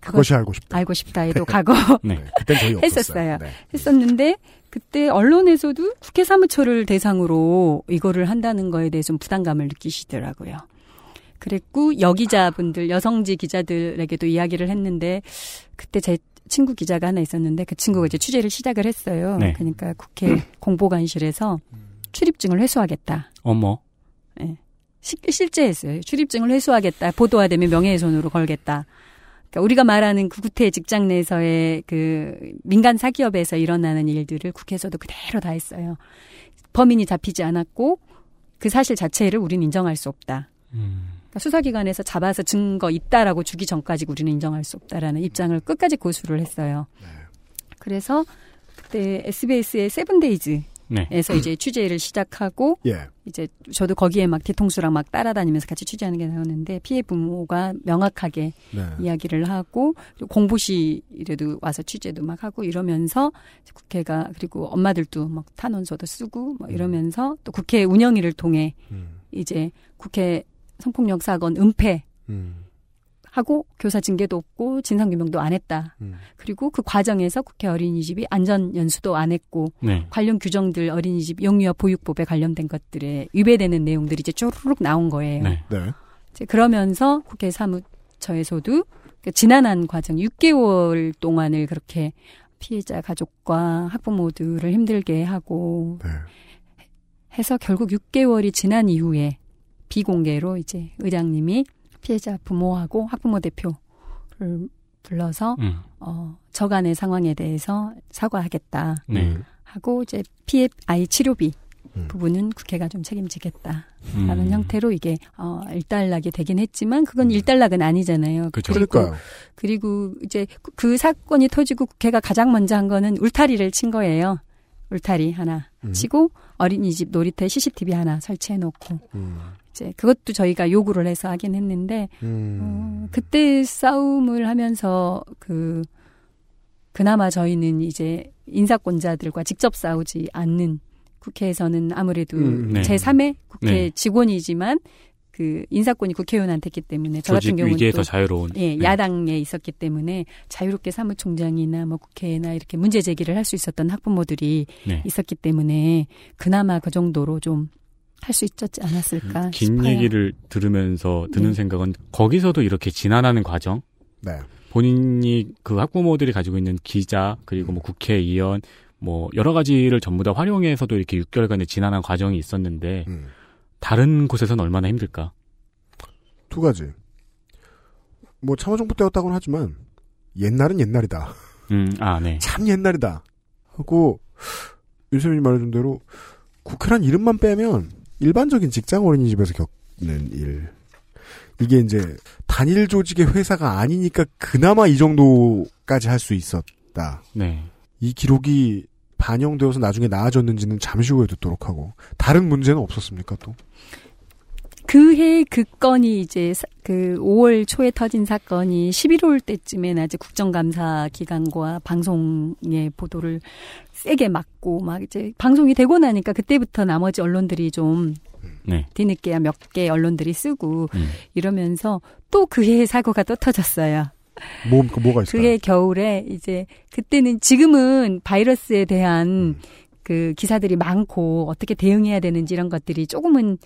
그것 이 알고 싶다. 알고 싶다에도 가고 네, 저희 없었어요. 했었어요. 네. 했었는데 그때 언론에서도 국회 사무처를 대상으로 이거를 한다는 거에 대해 좀 부담감을 느끼시더라고요. 그랬고 여기자분들 여성지 기자들에게도 이야기를 했는데 그때 제 친구 기자가 하나 있었는데 그 친구가 이제 취재를 시작을 했어요. 네. 그러니까 국회 공보관실에서 출입증을 회수하겠다. 어머. 예. 시- 실제 했어요. 출입증을 회수하겠다. 보도가 되면 명예훼손으로 걸겠다. 그러니까 우리가 말하는 그 구태 직장 내에서의 그 민간 사기업에서 일어나는 일들을 국회에서도 그대로 다 했어요. 범인이 잡히지 않았고 그 사실 자체를 우리는 인정할 수 없다. 그러니까 수사기관에서 잡아서 증거 있다라고 주기 전까지 우리는 인정할 수 없다라는 입장을 끝까지 고수를 했어요. 그래서 그때 SBS의 세븐데이즈 네. 에서 이제 취재를 시작하고 예. 이제 저도 거기에 막 뒤통수랑 막 따라다니면서 같이 취재하는 게 나오는데 피해 부모가 명확하게 네. 이야기를 하고 공보실에도 와서 취재도 막 하고 이러면서 국회가 그리고 엄마들도 막 탄원서도 쓰고 뭐 이러면서 또 국회 운영위를 통해 이제 국회 성폭력 사건 은폐 음. 하고 교사 징계도 없고 진상 규명도 안 했다. 음. 그리고 그 과정에서 국회 어린이집이 안전 연수도 안 했고 네. 관련 규정들 어린이집 영유아 보육법에 관련된 것들에 위배되는 내용들이 이제 쪼르륵 나온 거예요. 네. 네. 이제 그러면서 국회 사무처에서도 그 지난한 과정 6개월 동안을 그렇게 피해자 가족과 학부모들을 힘들게 하고 네. 해서 결국 6개월이 지난 이후에 비공개로 이제 의장님이 피해자 부모하고 학부모 대표를 불러서 음. 어, 저간의 상황에 대해서 사과하겠다 네. 하고 이제 피해 아이 치료비 부분은 국회가 좀 책임지겠다라는 음. 형태로 이게 어, 일단락이 되긴 했지만 그건 일단락은 아니잖아요. 리고 그러니까요. 그리고 이제 그- 그 사건이 터지고 국회가 가장 먼저 한 거는 울타리를 친 거예요. 울타리 하나 음. 치고 어린이집 놀이터에 CCTV 하나 설치해 놓고 음. 이제 그것도 저희가 요구를 해서 하긴 했는데 음. 어, 그때 싸움을 하면서 그 그나마 저희는 이제 인사권자들과 직접 싸우지 않는 국회에서는 아무래도 음, 네. 제3의 국회 네. 직원이지만 그 인사권이 국회의원한테 있기 때문에 저 같은 경우는 또 자유로운. 예, 네. 야당에 있었기 때문에 자유롭게 사무총장이나 뭐 국회나 이렇게 문제 제기를 할 수 있었던 학부모들이 네. 있었기 때문에 그나마 그 정도로 좀 할 수 있었지 않았을까 긴 싶어요. 얘기를 들으면서 드는 네. 생각은 거기서도 이렇게 지난하는 과정 네. 본인이 그 학부모들이 가지고 있는 기자 그리고 뭐 국회의원 뭐 여러 가지를 전부 다 활용해서도 이렇게 6개월간의 지난한 과정이 있었는데 음. 다른 곳에서는 얼마나 힘들까? 두 가지. 뭐 참여정부 때였다고는 하지만 옛날은 옛날이다. 음, 아, 네. 참 옛날이다. 하고 유세민이 말해준 대로 국회란 이름만 빼면 일반적인 직장 어린이집에서 겪는 일. 이게 이제 단일 조직의 회사가 아니니까 그나마 이 정도까지 할 수 있었다. 네. 이 기록이 반영되어서 나중에 나아졌는지는 잠시 후에 듣도록 하고 다른 문제는 없었습니까 또? 그해 그 건이 이제 사- 그 5월 초에 터진 사건이 11월 때쯤에 아직 국정감사 기관과 방송의 보도를 세게 막고 막 이제 방송이 되고 나니까 그때부터 나머지 언론들이 좀 네. 뒤늦게야 몇 개 언론들이 쓰고 음. 이러면서 또 그해 사고가 또 터졌어요. 뭐, 그 뭐가 있어요? 그해 겨울에 이제 그때는 지금은 바이러스에 대한 그 기사들이 많고 어떻게 대응해야 되는지 이런 것들이 조금은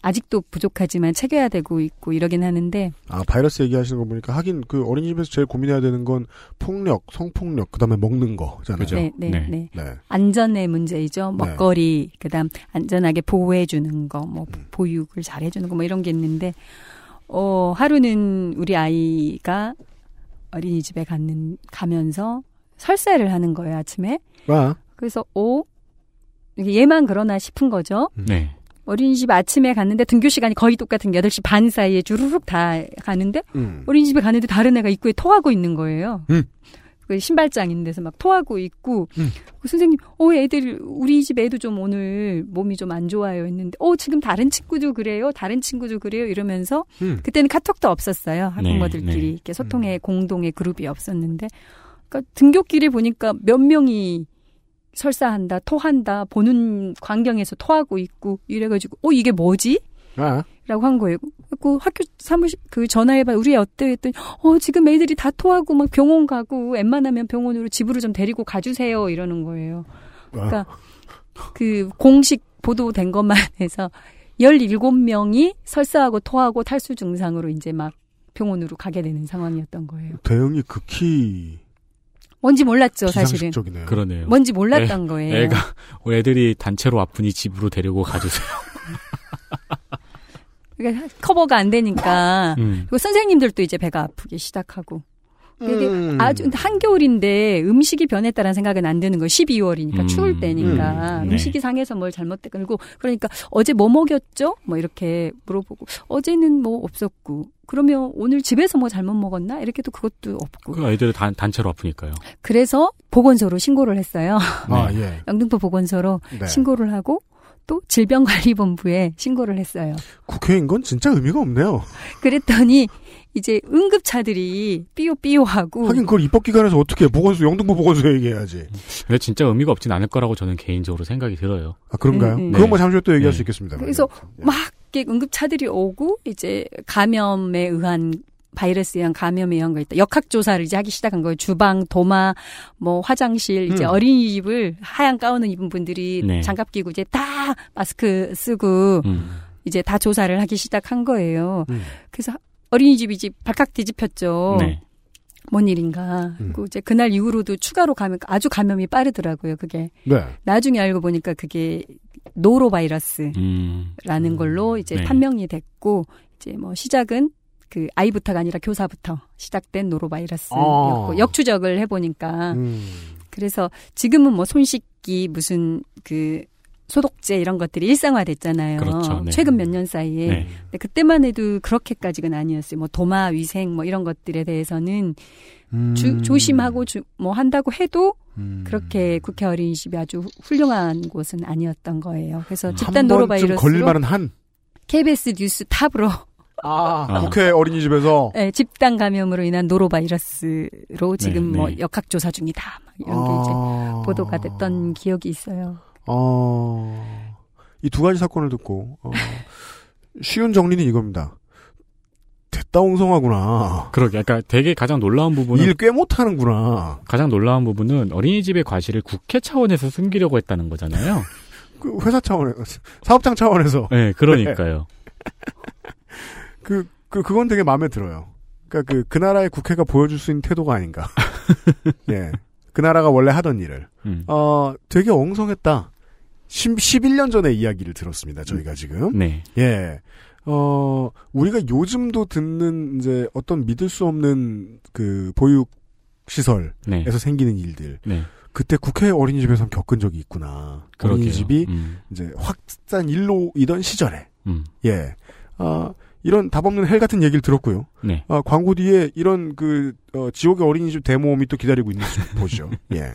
아직도 부족하지만 체계화 되고 있고 이러긴 하는데 아 바이러스 얘기하시는 거 보니까 하긴 그 어린이집에서 제일 고민해야 되는 건 폭력, 성폭력, 그다음에 먹는 거잖아요. 네, 네, 네. 네. 안전의 문제이죠. 네. 먹거리, 그다음 안전하게 보호해 주는 거, 뭐 음. 보육을 잘해 주는 거 뭐 이런 게 있는데 어, 하루는 우리 아이가 어린이집에 갔는 가면서 설사를 하는 거예요, 아침에. 아, 그래서 오 얘만 그러나 싶은 거죠. 네. 어린이집 아침에 갔는데 등교 시간이 거의 똑같은 8시 반 사이에 주르륵 다 가는데 음. 어린이집에 가는데 다른 애가 입구에 토하고 있는 거예요. 음. 그 신발장 있는 데서 막 토하고 있고 음. 그 선생님 어 애들 우리 집 애도 좀 오늘 몸이 좀 안 좋아요 했는데 어 지금 다른 친구도 그래요 다른 친구도 그래요 이러면서 음. 그때는 카톡도 없었어요 학부모들끼리 네. 이렇게 소통의 공동의 그룹이 없었는데 그러니까 등교길에 보니까 몇 명이 설사한다 토한다 보는 광경에서 토하고 있고 이래가지고 어 이게 뭐지? 아, 라고 한 거예요. 그 학교 사무실 그 전화해봐 우리 애 어때 했더니 어 지금 애들이 다 토하고 막 병원 가고 웬만하면 병원으로 집으로 좀 데리고 가주세요 이러는 거예요. 그러니까 그 공식 보도된 것만 해서 17명이 설사하고 토하고 탈수 증상으로 이제 막 병원으로 가게 되는 상황이었던 거예요. 대응이 극히 뭔지 몰랐죠 사실은. 비상식적이네요. 그러네요. 뭔지 몰랐던 애- 거예요. 애가 어, 애들이 단체로 아프니 집으로 데리고 가주세요. 그러니까 커버가 안 되니까 음. 그리고 선생님들도 이제 배가 아프기 시작하고 되게 음. 아주 한겨울인데 음식이 변했다라는 생각은 안 드는 거예요. 12월이니까 음. 추울 때니까 음. 음. 식이 상해서 뭘 잘못됐고 그리고 그러니까 어제 뭐 먹였죠? 뭐 이렇게 물어보고 어제는 뭐 없었고 그러면 오늘 집에서 뭐 잘못 먹었나 이렇게도 그것도 없고 그 아이들을 단, 단체로 아프니까요. 그래서 보건소로 신고를 했어요. 아, 예. 영등포 보건소로 네. 신고를 하고 또 질병관리본부에 신고를 했어요. 국회인 건 진짜 의미가 없네요. 그랬더니 이제 응급차들이 삐요삐요하고 하긴 그걸 입법기관에서 어떻게 해. 보건소, 영등포 보건소에 얘기해야지. 근데 진짜 의미가 없진 않을 거라고 저는 개인적으로 생각이 들어요. 아, 그런가요? 음, 음. 그건 뭐 잠시 후에 또 얘기할 네. 수 있겠습니다. 그래서 막 이렇게 응급차들이 오고 이제 감염에 의한 바이러스에 의한 감염에 의한 거 있다. 역학조사를 이제 하기 시작한 거예요. 주방, 도마, 뭐 화장실, 이제 음. 어린이집을 하얀 가운을 입은 분들이 네. 장갑 끼고 이제 다 마스크 쓰고 음. 이제 다 조사를 하기 시작한 거예요. 음. 그래서 어린이집이 이제 발칵 뒤집혔죠. 네. 뭔 일인가. 음. 그리고 이제 그날 이후로도 추가로 감염, 아주 감염이 빠르더라고요, 그게. 네. 나중에 알고 보니까 그게 노로 바이러스라는 음. 걸로 이제 네. 판명이 됐고, 이제 뭐 시작은 그 아이부터가 아니라 교사부터 시작된 노로 바이러스였고, 아. 역추적을 해보니까. 음. 그래서 지금은 뭐 손 씻기, 무슨 그 소독제 이런 것들이 일상화됐잖아요. 그렇죠. 네. 최근 몇 년 사이에. 네. 근데 그때만 해도 그렇게까지는 아니었어요. 뭐 도마, 위생 뭐 이런 것들에 대해서는 음. 주- 조심하고 주- 뭐 한다고 해도 음. 그렇게 국회 어린이집이 아주 후- 훌륭한 곳은 아니었던 거예요. 그래서 음. 집단 노로바이러스로 걸릴만은 한. KBS 뉴스 탑으로 아, 아. 국회 어린이집에서. 네, 집단 감염으로 인한 노로바이러스로 지금 네, 뭐 네. 역학 조사 중이다. 막 이런 게 이제 아. 보도가 됐던 기억이 있어요. 어, 이 두 가지 사건을 듣고, 어, 쉬운 정리는 이겁니다. 됐다 옹성하구나. 그러게. 그러니까 되게 가장 놀라운 부분은 일 꽤 못하는구나. 가장 놀라운 부분은 어린이집의 과실을 국회 차원에서 숨기려고 했다는 거잖아요. 그 회사 차원에서, 사업장 차원에서. 네, 그러니까요. 그, 그, 그건 되게 마음에 들어요. 그니까 그, 그 나라의 국회가 보여줄 수 있는 태도가 아닌가. 예. 그 나라가 원래 하던 일을. 음. 어, 되게 엉성했다. 10, 11년 전에 이야기를 들었습니다, 저희가 지금. 네. 예. 어, 우리가 요즘도 듣는 이제 어떤 믿을 수 없는 그 보육 시설에서 네. 생기는 일들. 네. 그때 국회 어린이집에서 겪은 적이 있구나. 그러게요. 어린이집이 음. 이제 확산 일로이던 시절에. 음. 예. 아, 이런 답 없는 hell 같은 얘기를 들었고요. 네. 아, 광고 뒤에 이런 그, 어, 지옥의 어린이집 대모험이 또 기다리고 있는 줄 보시죠. 예.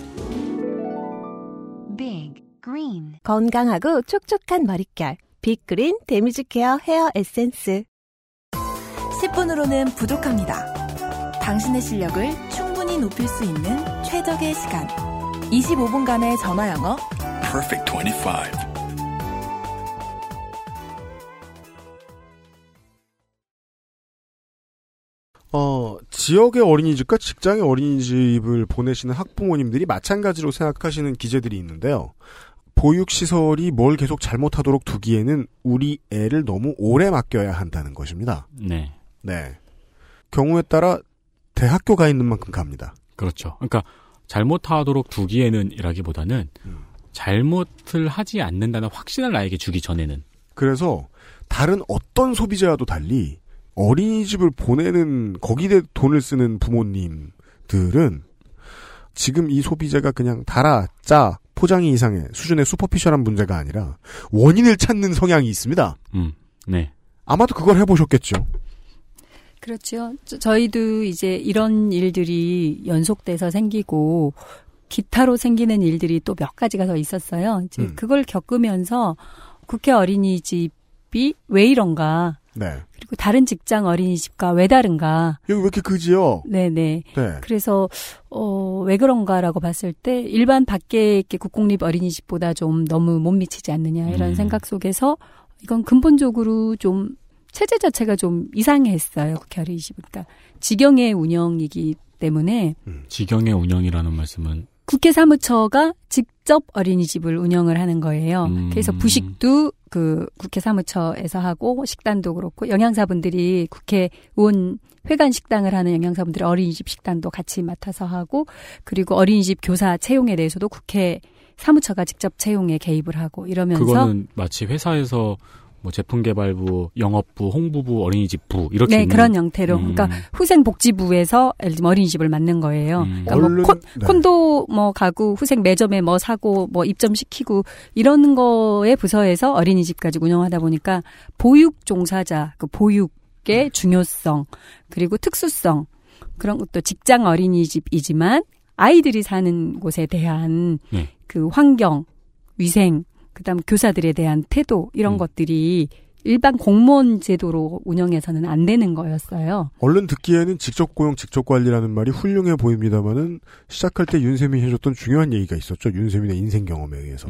Green 건강하고 촉촉한 머릿결. 빅그린 damage care hair 에센스. 10분으로는 부족합니다. 당신의 실력을 충분히 높일 수 있는 최적의 시간. 25분간의 전화 영어. Perfect 25. 어, 지역의 어린이집과 직장의 어린이집을 보내시는 학부모님들이 마찬가지로 생각하시는 기재들이 있는데요. 보육시설이 뭘 계속 잘못하도록 두기에는 우리 애를 너무 오래 맡겨야 한다는 것입니다. 네. 네. 경우에 따라 대학교 가 있는 만큼 갑니다. 그렇죠. 그러니까 잘못하도록 두기에는 이라기보다는 음. 잘못을 하지 않는다는 확신을 나에게 주기 전에는 그래서 다른 어떤 소비자와도 달리 어린이집을 보내는 거기에 돈을 쓰는 부모님들은 지금 이 소비자가 그냥 달아, 짜, 포장이 이상해 수준의 슈퍼피셜한 문제가 아니라 원인을 찾는 성향이 있습니다. 음. 네. 아마도 그걸 해보셨겠죠. 그렇죠. 저- 저희도 이제 이런 일들이 연속돼서 생기고 기타로 생기는 일들이 또 몇 가지가 더 있었어요. 이제 음. 그걸 겪으면서 국회 어린이집이 왜 이런가? 네. 그리고 다른 직장 어린이집과 왜 다른가? 여기 왜 이렇게 그지요? 네네. 네. 그래서 어, 왜 그런가라고 봤을 때 일반 밖에 이렇게 국공립 어린이집보다 좀 너무 못 미치지 않느냐 이런 음. 생각 속에서 이건 근본적으로 좀 체제 자체가 좀 이상했어요. 국회 어린이집. 그러니까 직영의 운영이기 때문에 지경의 운영이라는 말씀은 국회 사무처가 직 접 어린이집을 운영을 하는 거예요. 음. 그래서 부식도 그 국회 사무처에서 하고 식단도 그렇고 영양사분들이 국회 의원 회관 식당을 하는 영양사분들이 어린이집 식단도 같이 맡아서 하고 그리고 어린이집 교사 채용에 대해서도 국회 사무처가 직접 채용에 개입을 하고 이러면서 그거는 마치 회사에서 뭐 제품 개발부, 영업부, 홍보부, 어린이집부 이렇게 네 있는- 그런 형태로 음. 그러니까 후생복지부에서 예를 들면 어린이집을 맡는 거예요. 음. 그러니까 뭐 얼른- 콘, 네. 콘도 뭐 가구 후생 매점에 뭐 사고 뭐 입점 시키고 이런 거에 부서에서 어린이집까지 운영하다 보니까 보육 종사자 그 보육의 중요성 그리고 특수성 그런 것도 직장 어린이집이지만 아이들이 사는 곳에 대한 네. 그 환경 위생 그다음 교사들에 대한 태도 이런 음. 것들이 일반 공무원 제도로 운영해서는 안 되는 거였어요. 얼른 듣기에는 직접 고용, 직접 관리라는 말이 훌륭해 보입니다만은 시작할 때 윤세민이 해줬던 중요한 얘기가 있었죠. 윤세민의 인생 경험에 의해서.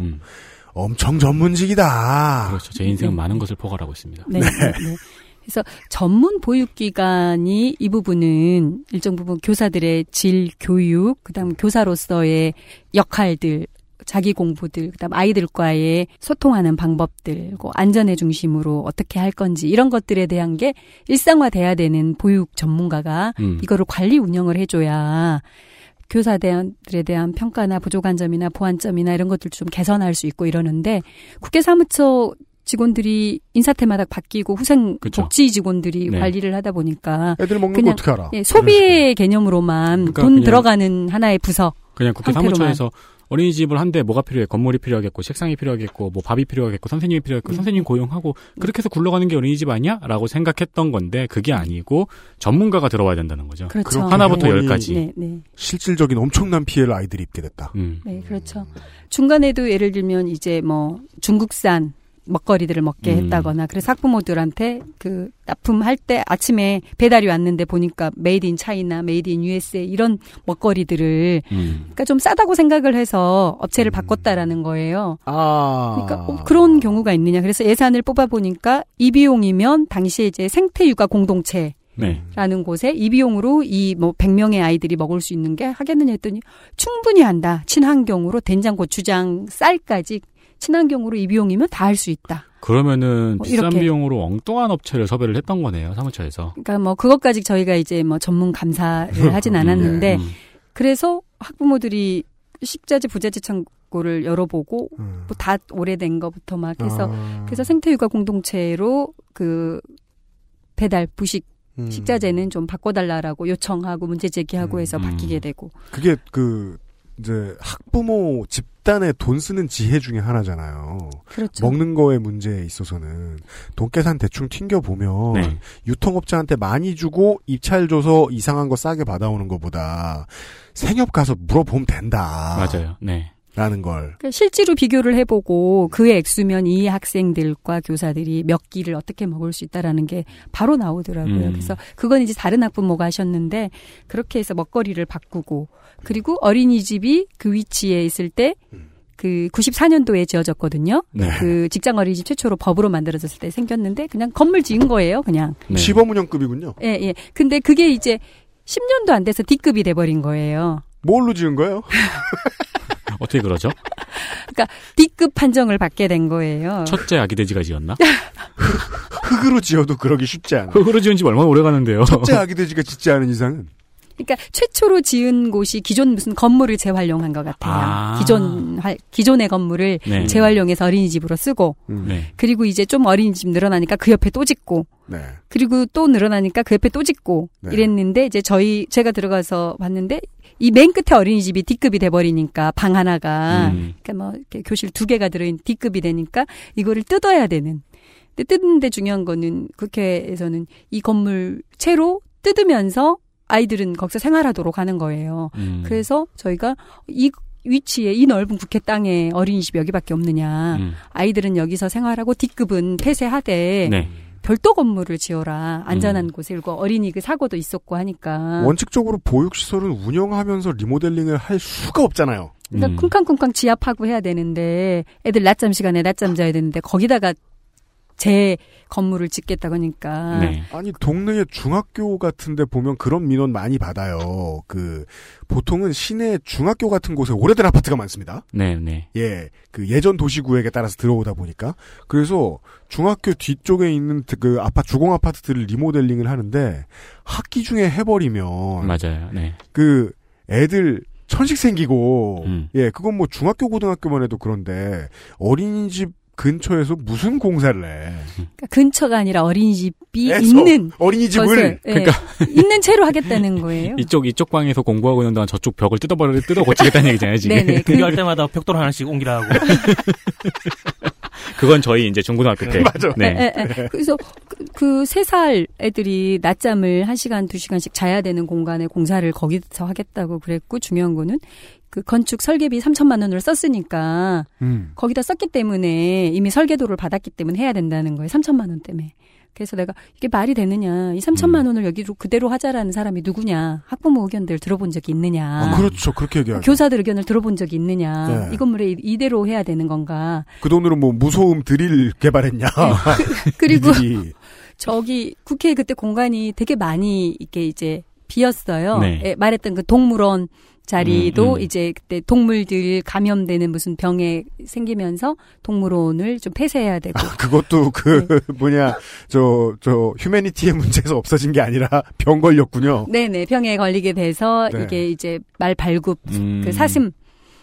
엄청 전문직이다. 음. 그렇죠. 제 인생은 많은 것을 포괄하고 있습니다. 네. 네, 네. 그래서 전문 보육기관이 이 부분은 일정 부분 교사들의 질 교육, 그 다음 교사로서의 역할들, 자기 공부들, 그다음 아이들과의 소통하는 방법들, 그 안전의 중심으로 어떻게 할 건지 이런 것들에 대한 게 일상화돼야 되는 보육 전문가가 음. 이거를 관리 운영을 해줘야 교사들에 대한 평가나 부족한 점이나 보완점이나 이런 것들 좀 개선할 수 있고 이러는데 국회 사무처 직원들이 인사태마다 바뀌고 후생 그쵸. 복지 직원들이 네. 관리를 하다 보니까 애들 먹는 그냥 거 어떻게 알아? 예, 소비의 개념으로만 그러니까 돈 들어가는 하나의 부서 그냥 국회. 사무처에서 어린이집을 한데 뭐가 필요해? 건물이 필요하겠고, 책상이 필요하겠고, 뭐 밥이 필요하겠고, 선생님이 음. 필요하겠고, 선생님 고용하고 그렇게 해서 굴러가는 게 어린이집 아니야? 라고 생각했던 건데 그게 아니고 전문가가 들어와야 된다는 거죠. 그렇죠. 하나부터 병원이 열까지. 네, 네. 실질적인 엄청난 피해를 아이들이 입게 됐다. 음. 네, 그렇죠. 중간에도 예를 들면 이제 뭐 중국산 먹거리들을 먹게 음. 했다거나 그래서 학부모들한테 그 납품할 때 아침에 배달이 왔는데 보니까 made in China made in USA 이런 먹거리들을 음. 그러니까 좀 싸다고 생각을 해서 업체를 바꿨다라는 거예요. 아. 그러니까 어, 그런 경우가 있느냐. 그래서 예산을 뽑아 보니까 이 비용이면 당시에 이제 생태 육아 공동체 네. 라는 곳에 이 비용으로 이 뭐 100명의 아이들이 먹을 수 있는 게 하겠느냐 했더니 충분히 한다. 친환경으로 된장, 고추장, 쌀까지 친환경으로 이 비용이면 다 할 수 있다. 그러면은 뭐 비싼 이렇게. 비용으로 엉뚱한 업체를 섭외를 했던 거네요, 사무처에서. 그러니까 뭐 그것까지 저희가 이제 뭐 전문 감사를 하진 않았는데 음. 그래서 학부모들이 식자재 부자재 창고를 열어보고 음. 뭐다 오래된 거부터 막 해서 아. 그래서 생태육아 공동체로 그 배달 부식 음. 식자재는 좀 바꿔달라라고 요청하고 문제 제기하고 해서 음. 바뀌게 되고 그게 그 이제 학부모 집 단의 돈 쓰는 지혜 중에 하나잖아요. 그렇죠. 먹는 거에 문제에 있어서는 돈 계산 대충 튕겨 보면 네. 유통업자한테 많이 주고 입찰 줘서 이상한 거 싸게 받아오는 것보다 생협 가서 물어보면 된다. 맞아요. 네. 라는 걸. 그러니까 실제로 비교를 해보고 그의 액수면 이 학생들과 교사들이 몇 끼를 어떻게 먹을 수 있다라는 게 바로 나오더라고요. 음. 그래서 그건 이제 다른 학부모가 하셨는데 그렇게 해서 먹거리를 바꾸고 그리고 어린이집이 그 위치에 있을 때 그 94년도에 지어졌거든요. 네. 그 직장 어린이집 최초로 법으로 만들어졌을 때 생겼는데 그냥 건물 지은 거예요, 그냥. 네. 시범 운영급이군요. 예, 예. 근데 그게 이제 10년도 안 돼서 D급이 돼버린 거예요. 뭘로 지은 거예요? 어떻게 그러죠? 그러니까 D급 판정을 받게 된 거예요. 첫째 아기 돼지가 지었나? 흙으로 지어도 그러기 쉽지 않아. 흙으로 지은 지 얼마나 오래 가는데요. 첫째 아기 돼지가 짓지 않은 이상은 그러니까 최초로 지은 곳이 기존 무슨 건물을 재활용한 것 같아요. 아. 기존 할- 기존의 건물을 네. 재활용해서 어린이집으로 쓰고 네. 그리고 이제 좀 어린이집 늘어나니까 그 옆에 또 짓고 네. 그리고 또 늘어나니까 그 옆에 또 짓고 네. 이랬는데 이제 저희 제가 들어가서 봤는데 이 맨 끝에 어린이집이 D급이 돼 버리니까 방 하나가 음. 그러니까 뭐 이렇게 교실 두 개가 들어있는 D급이 되니까 이거를 뜯어야 되는. 근데 뜯는데 중요한 거는 국회에서는 이 건물 채로 뜯으면서 아이들은 거기서 생활하도록 하는 거예요. 음. 그래서 저희가 이 위치에 이 넓은 국회 땅에 어린이집 여기밖에 없느냐. 음. 아이들은 여기서 생활하고 D급은 폐쇄하되 네. 별도 건물을 지어라. 안전한 곳에 그리고 어린이 그 사고도 있었고 하니까. 원칙적으로 보육시설은 운영하면서 리모델링을 할 수가 없잖아요. 그러니까 쿵쾅쿵쾅 지압하고 해야 되는데 애들 낮잠 시간에 낮잠 자야 되는데 거기다가 제 건물을 짓겠다고 하니까. 네. 아니 동네의 중학교 같은데 보면 그런 민원 많이 받아요. 그 보통은 시내 중학교 같은 곳에 오래된 아파트가 많습니다. 네, 네. 예, 그 예전 도시구역에 따라서 들어오다 보니까 그래서 중학교 뒤쪽에 있는 그 아파트 주공 아파트들을 리모델링을 하는데 학기 중에 해버리면 맞아요. 네. 그 애들 천식 생기고 음. 예 그건 뭐 중학교 고등학교만 해도 그런데 어린이집 근처에서 무슨 공사를 해? 그러니까 근처가 아니라 어린이집이 있는 어린이집을 것을, 예, 그러니까 있는 채로 하겠다는 거예요. 이쪽 이쪽 방에서 공부하고 있는 동안 저쪽 벽을 뜯어버려 뜯어 고치겠다는 얘기잖아요 지금. 네네. 그- 필요할 때마다 벽돌 하나씩 옮기라 하고. 그건 저희 이제 중고등학교 때. 맞아. 네. 예, 예. 그래서 그 세 살 애들이 낮잠을 한 시간 두 시간씩 자야 되는 공간에 공사를 거기서 하겠다고 그랬고 중요한 거는 그 건축 설계비 3천만 원을 썼으니까 음. 거기다 썼기 때문에 이미 설계도를 받았기 때문에 해야 된다는 거예요. 3천만 원 때문에. 그래서 내가 이게 말이 되느냐. 이 3천만 원을 여기로 그대로 하자라는 사람이 누구냐. 학부모 의견들 들어본 적이 있느냐. 아, 그렇죠. 그렇게 얘기하죠. 교사들 의견을 들어본 적이 있느냐. 네. 이 건물에 이- 이대로 해야 되는 건가. 그 돈으로 뭐 무소음 드릴 개발했냐? 그리고 이들이. 저기 국회 그때 공간이 되게 많이 이렇게 이제 비었어요. 네. 예, 말했던 그 동물원 자리도 음, 음. 이제 그때 동물들 감염되는 무슨 병에 생기면서 동물원을 좀 폐쇄해야 되고 그것도 그 네. 뭐냐 저 저 휴메니티의 문제에서 없어진 게 아니라 병 걸렸군요. 네네 병에 걸리게 돼서 네. 이게 이제 말 발굽 음. 그 사슴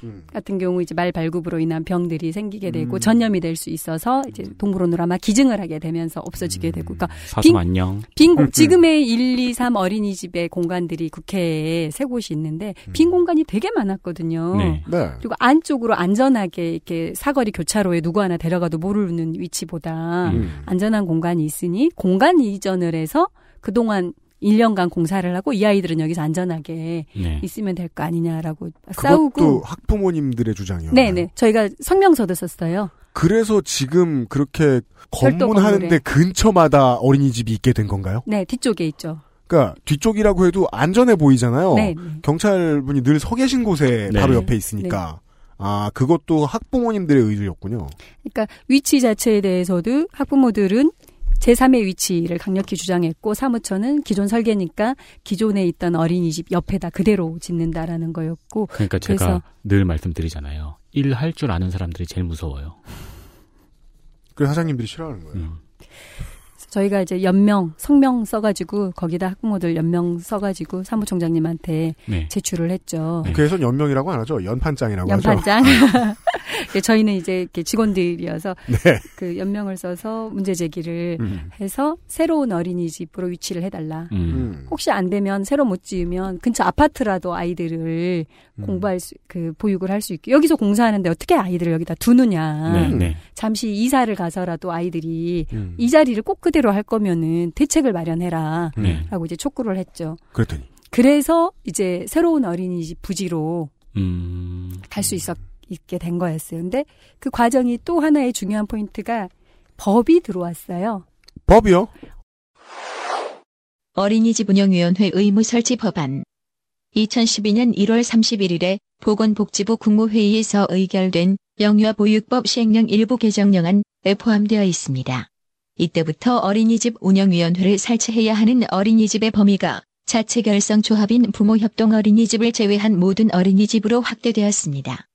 음. 같은 경우 이제 말 발굽으로 인한 병들이 생기게 되고 음. 전염이 될 수 있어서 이제 동물원으로 아마 기증을 하게 되면서 없어지게 되고 그러니까 빈- 안녕. 빈 공, 지금의 1, 2, 3 어린이집의 공간들이 국회에 세 곳이 있는데 빈 공간이 되게 많았거든요. 네. 네. 그리고 안쪽으로 안전하게 이렇게 사거리 교차로에 누구 하나 데려가도 모르는 위치보다 음. 안전한 공간이 있으니 공간 이전을 해서 그동안 1년간 공사를 하고 이 아이들은 여기서 안전하게 네. 있으면 될 거 아니냐라고 그것도 싸우고 학부모님들의 주장이요. 네 네 저희가 성명서도 썼어요. 그래서 지금 그렇게 검문하는데. 근처마다 어린이집이 있게 된 건가요? 네 뒤쪽에 있죠. 그러니까 뒤쪽이라고 해도 안전해 보이잖아요. 네, 네. 경찰분이 늘 서 계신 곳에 네. 바로 옆에 있으니까. 아, 그것도 학부모님들의 의지였군요. 그러니까 위치 자체에 대해서도 학부모들은 제3의 위치를 강력히 주장했고 사무처는 기존 설계니까 기존에 있던 어린이집 옆에다 그대로 짓는다라는 거였고 그러니까 제가 그래서- 늘 말씀드리잖아요. 일 할 줄 아는 사람들이 제일 무서워요. 그래서 사장님들이 싫어하는 거예요. 음. 저희가 이제 연명 성명 써가지고 거기다 학부모들 연명 써가지고 사무총장님한테 네. 제출을 했죠. 국회에선 연명이라고 안 하죠. 연판장이라고 하죠. 연판장. 예, 저희는 이제 이렇게 직원들이어서 네. 그 연명을 써서 문제 제기를 음. 해서 새로운 어린이집으로 위치를 해달라. 음. 음. 혹시 안 되면 새로 못 지으면 근처 아파트라도 아이들을 음. 공부할 수, 그 보육을 할 수 있게 여기서 공사하는데 어떻게 아이들을 여기다 두느냐. 네, 네. 잠시 이사를 가서라도 아이들이 음. 이 자리를 꼭 그대 로 할 거면은 대책을 마련해라. 네. 라고 이제 촉구를 했죠. 그랬더니. 그래서 이제 새로운 어린이집 부지로 음. 갈수 있었, 있게 된 거였어요. 근데 그 과정이 또 하나의 중요한 포인트가 법이 들어왔어요. 법이요? 어린이집 운영위원회 의무 설치 법안. 2012년 1월 31일에 보건복지부 국무회의에서 의결된 영유아보육법 시행령 일부 개정령안에 포함되어 있습니다. 이때부터 어린이집 운영위원회를 설치해야 하는 어린이집의 범위가 자체 결성 조합인 부모 협동 어린이집을 제외한 모든 어린이집으로 확대되었습니다.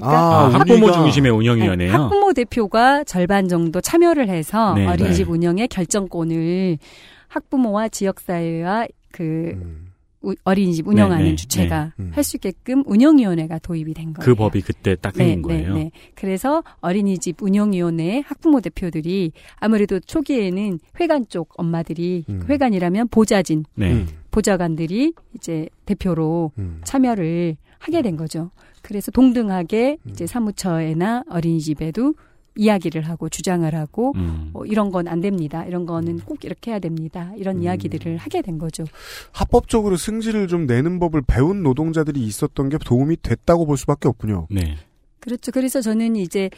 아, 우리가- 학부모 중심의 운영위원회요. 네, 학부모 대표가 절반 정도 참여를 해서 네, 어린이집 네. 운영의 결정권을 학부모와 지역사회와 그 음. 우- 어린이집 운영하는 네, 네, 주체가 네. 음. 할수 있게끔 운영위원회가 도입이 된 거예요. 그 법이 그때 딱 생긴 거예요. 네, 네. 그래서 어린이집 운영위원회 학부모 대표들이 아무래도 초기에는 회관 쪽 엄마들이 음. 회관이라면 보좌진, 네. 음. 보좌관들이 이제 대표로 음. 참여를 하게 된 거죠. 그래서 동등하게 음. 이제 사무처에나 어린이집에도 이야기를 하고 주장을 하고 음. 어, 이런 건 안 됩니다. 이런 거는 꼭 이렇게 해야 됩니다. 이런 음. 이야기들을 하게 된 거죠. 합법적으로 승질을 좀 내는 법을 배운 노동자들이 있었던 게 도움이 됐다고 볼 수밖에 없군요. 네. 그렇죠. 그래서 저는 이제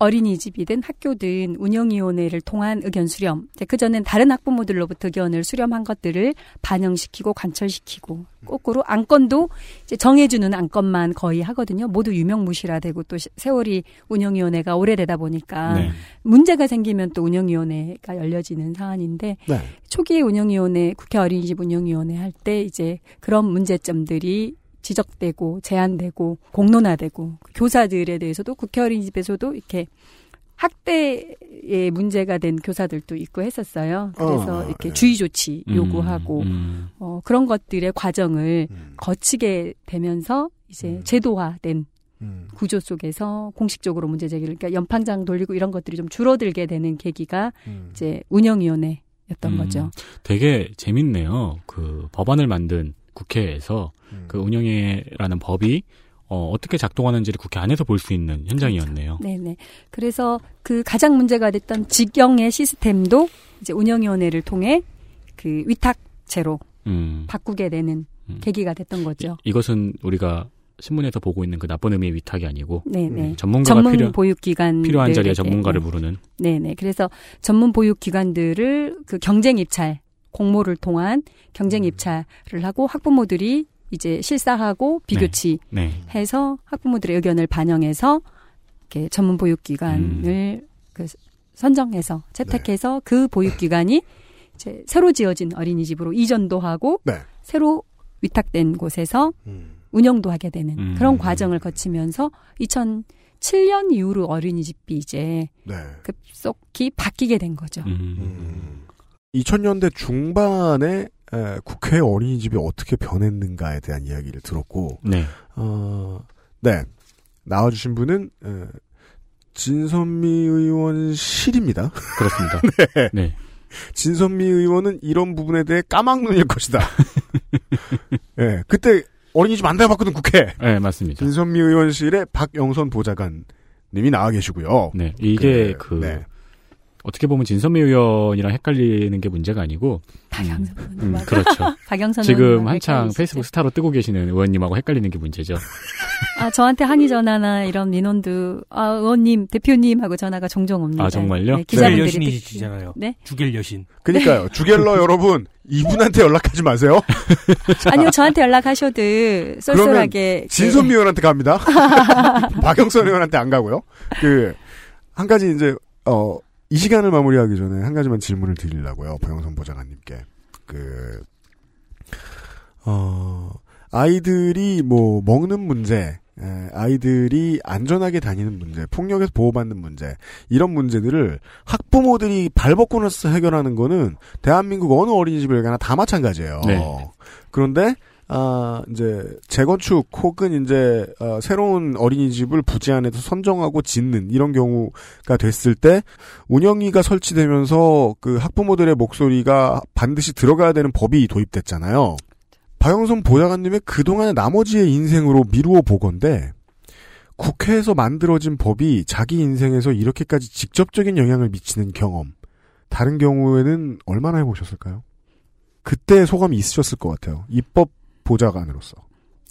어린이집이든 학교든 운영위원회를 통한 의견 수렴. 그 전엔 다른 학부모들로부터 의견을 수렴한 것들을 반영시키고 관철시키고 거꾸로 안건도 이제 정해주는 안건만 거의 하거든요. 모두 유명무실화되고 또 시- 세월이 운영위원회가 오래되다 보니까 네. 문제가 생기면 또 운영위원회가 열려지는 사안인데 네. 초기에 운영위원회 국회 어린이집 운영위원회 할 때 이제 그런 문제점들이 지적되고 제한되고 공론화되고 교사들에 대해서도 국회 어린이집에서도 이렇게 학대의 문제가 된 교사들도 있고 했었어요. 그래서 어, 이렇게 네. 주의 조치 음, 요구하고 음. 어, 그런 것들의 과정을 거치게 되면서 이제 제도화된 구조 속에서 공식적으로 문제 제기를 그러니까 연판장 돌리고 이런 것들이 좀 줄어들게 되는 계기가 이제 운영위원회였던 음, 거죠. 되게 재밌네요. 그 법안을 만든 국회에서 그 운영회라는 법이 어, 어떻게 작동하는지를 국회 안에서 볼 수 있는 현장이었네요. 네네. 그래서 그 가장 문제가 됐던 직영의 시스템도 이제 운영위원회를 통해 그 위탁제로 음. 바꾸게 되는 계기가 됐던 거죠. 이것은 우리가 신문에서 보고 있는 그 나쁜 의미의 위탁이 아니고 네네. 음, 전문가가 전문 필요, 보육기관 필요한 자리에 전문가를 네. 부르는 네네. 그래서 전문 보육기관들을 그 경쟁 입찰 공모를 통한 경쟁 입찰을 하고 학부모들이 이제 실사하고 비교치 네. 해서 학부모들의 의견을 반영해서 이렇게 전문 보육기관을 그 선정해서 채택해서 그 보육기관이 이제 새로 지어진 어린이집으로 이전도 하고 네. 새로 위탁된 곳에서 운영도 하게 되는 음. 그런 과정을 거치면서 2007년 이후로 어린이집이 이제 네. 급속히 바뀌게 된 거죠. 음. 2000년대 중반에 에, 국회 어린이집이 어떻게 변했는가에 대한 이야기를 들었고, 네. 어, 네. 나와주신 분은, 에, 진선미 의원 실입니다. 그렇습니다. 네. 네. 진선미 의원은 이런 부분에 대해 까막눈일 것이다. 예, 그때 어린이집 안 다녀봤거든, 국회. 네, 맞습니다. 진선미 의원실에 박영선 보좌관님이 나와 계시고요. 네, 이게 그, 네. 어떻게 보면 진선미 의원이랑 헷갈리는 게 문제가 아니고 박영선 음, 의원. 맞아. 그렇죠. 박영선 지금 한창 헷갈리시죠. 페이스북 스타로 뜨고 계시는 의원님하고 헷갈리는 게 문제죠. 아, 저한테 항의 전화나 이런 민원도, 아, 의원님, 대표님 하고 전화가 종종 옵니다. 아, 정말요? 네, 주겔. 여신이시잖아요. 네? 주겔 여신. 그니까요. 주갤러 여러분, 이분한테 연락하지 마세요. 아니요, 저한테 연락하셔도 쏠쏠하게. 그러면 진선미 의원한테 갑니다. 박영선 의원한테 안 가고요. 그, 한 가지 이제, 어, 이 시간을 마무리하기 전에 한 가지만 질문을 드리려고요. 박영선 보좌관님께. 그, 어, 아이들이 뭐, 먹는 문제, 에, 아이들이 안전하게 다니는 문제, 폭력에서 보호받는 문제, 이런 문제들을 학부모들이 발벗고 나서 해결하는 거는 대한민국 어느 어린이집을 가나 다 마찬가지예요. 네. 그런데 아, 이제, 재건축 혹은 이제, 어, 새로운 어린이집을 부지 안에서 선정하고 짓는 이런 경우가 됐을 때, 운영위가 설치되면서 그 학부모들의 목소리가 반드시 들어가야 되는 법이 도입됐잖아요. 박영선 보좌관님의 그동안의 나머지의 인생으로 미루어 보건데, 국회에서 만들어진 법이 자기 인생에서 이렇게까지 직접적인 영향을 미치는 경험, 다른 경우에는 얼마나 해보셨을까요? 그때 소감이 있으셨을 것 같아요. 입법 보좌관으로서.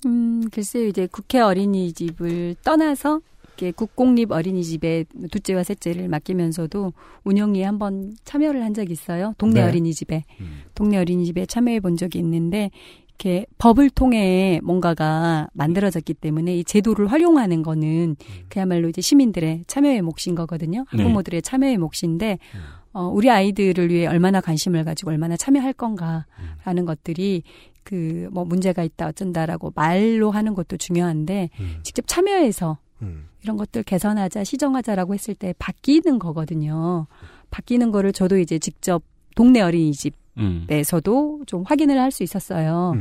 음, 글쎄요, 이제 국회 어린이집을 떠나서, 이렇게 국공립 어린이집에 둘째와 셋째를 맡기면서도 운영위에 한번 참여를 한 적이 있어요. 동네 네. 어린이집에. 동네 어린이집에 참여해 본 적이 있는데, 이렇게 법을 통해 뭔가가 만들어졌기 때문에 이 제도를 활용하는 거는 그야말로 이제 시민들의 참여의 몫인 거거든요. 네. 학부모들의 참여의 몫인데, 어, 우리 아이들을 위해 얼마나 관심을 가지고 얼마나 참여할 건가라는 것들이 그 뭐 문제가 있다 어쩐다라고 말로 하는 것도 중요한데 직접 참여해서 이런 것들 개선하자 시정하자라고 했을 때 바뀌는 거거든요. 바뀌는 거를 저도 이제 직접 동네 어린이집에서도 좀 확인을 할 수 있었어요.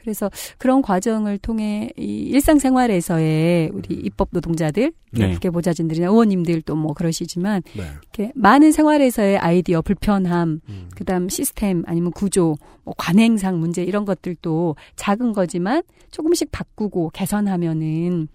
그래서 그런 과정을 통해 이 일상생활에서의 우리 입법 노동자들, 네. 국회 보좌진들이나 의원님들도 뭐 그러시지만 네. 이렇게 많은 생활에서의 아이디어 불편함, 그다음 시스템 아니면 구조, 뭐 관행상 문제 이런 것들도 작은 거지만 조금씩 바꾸고 개선하면은